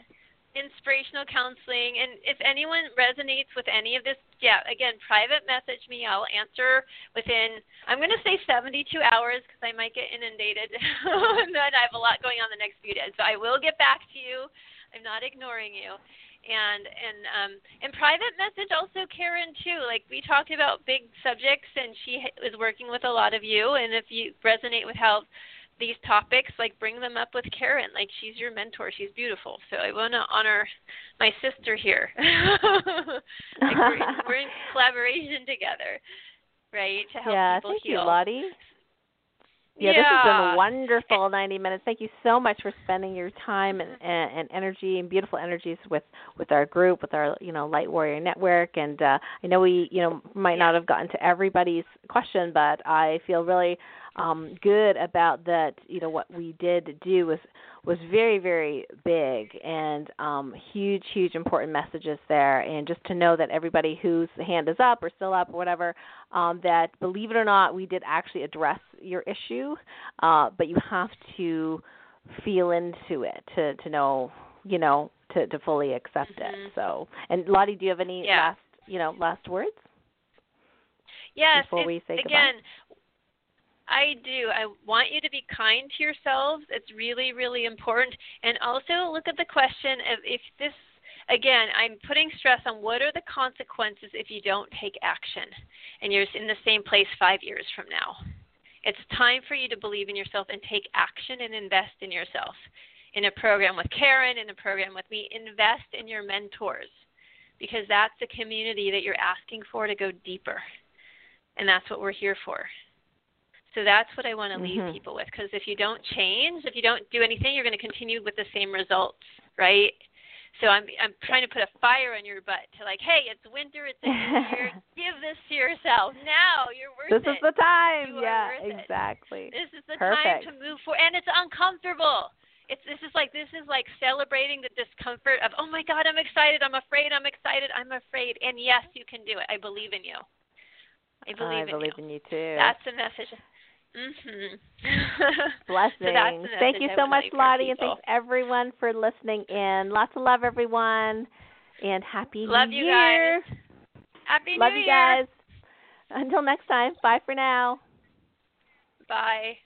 inspirational counseling, and if anyone resonates with any of this, yeah, again, private message me. I'll answer within. I'm going to say 72 hours because I might get inundated, and I have a lot going on the next few days. So I will get back to you. I'm not ignoring you. And and um and private message also Karen too. Like we talked about big subjects, and she is working with a lot of you. And if you resonate with how these topics, like bring them up with Karen. Like she's your mentor. She's beautiful. So I want to honor my sister here. like we're, in, we're in collaboration together, right? To help yeah, people thank heal. you, Lottie. Yeah, this has been a wonderful 90 minutes. Thank you so much for spending your time and, and, and energy and beautiful energies with with our group, with our you know Light Warrior Network. And uh, I know we you know might not have gotten to everybody's question, but I feel really um, good about that. You know what we did do was was very very big and um, huge huge important messages there. And just to know that everybody whose hand is up or still up or whatever, um, that believe it or not, we did actually address your issue, uh, but you have to feel into it to to know you know to to fully accept it. Mhm. So, and Lottie, do you have any Yeah. last you know last words? Yes, before we say goodbye? I do. I want you to be kind to yourselves. It's really, really important. And also look at the question of if this, again, I'm putting stress on what are the consequences if you don't take action and you're in the same place five years from now. It's time for you to believe in yourself and take action and invest in yourself. In a program with Karen, in a program with me, invest in your mentors because that's the community that you're asking for to go deeper. And that's what we're here for. So that's what I want to leave Mhm. people with because if you don't change, if you don't do anything, you're going to continue with the same results, right? So I'm I'm trying to put a fire on your butt to like, hey, it's winter, it's year, give this to yourself now. You're worth this is the time. You yeah, worth it. exactly. This is the Perfect. time to move forward, and it's uncomfortable. It's this is like this is like celebrating the discomfort of oh my god, I'm excited, I'm afraid, I'm excited, I'm afraid, and yes, you can do it. I believe in you. I believe I in believe you. in you too. That's the message. Mhm. Blessings. So Thank you so much, Lottie, and thanks everyone for listening in. Lots of love, everyone, and happy Love New you Year. guys. Happy Love New you Year. guys. Until next time. Bye for now. Bye.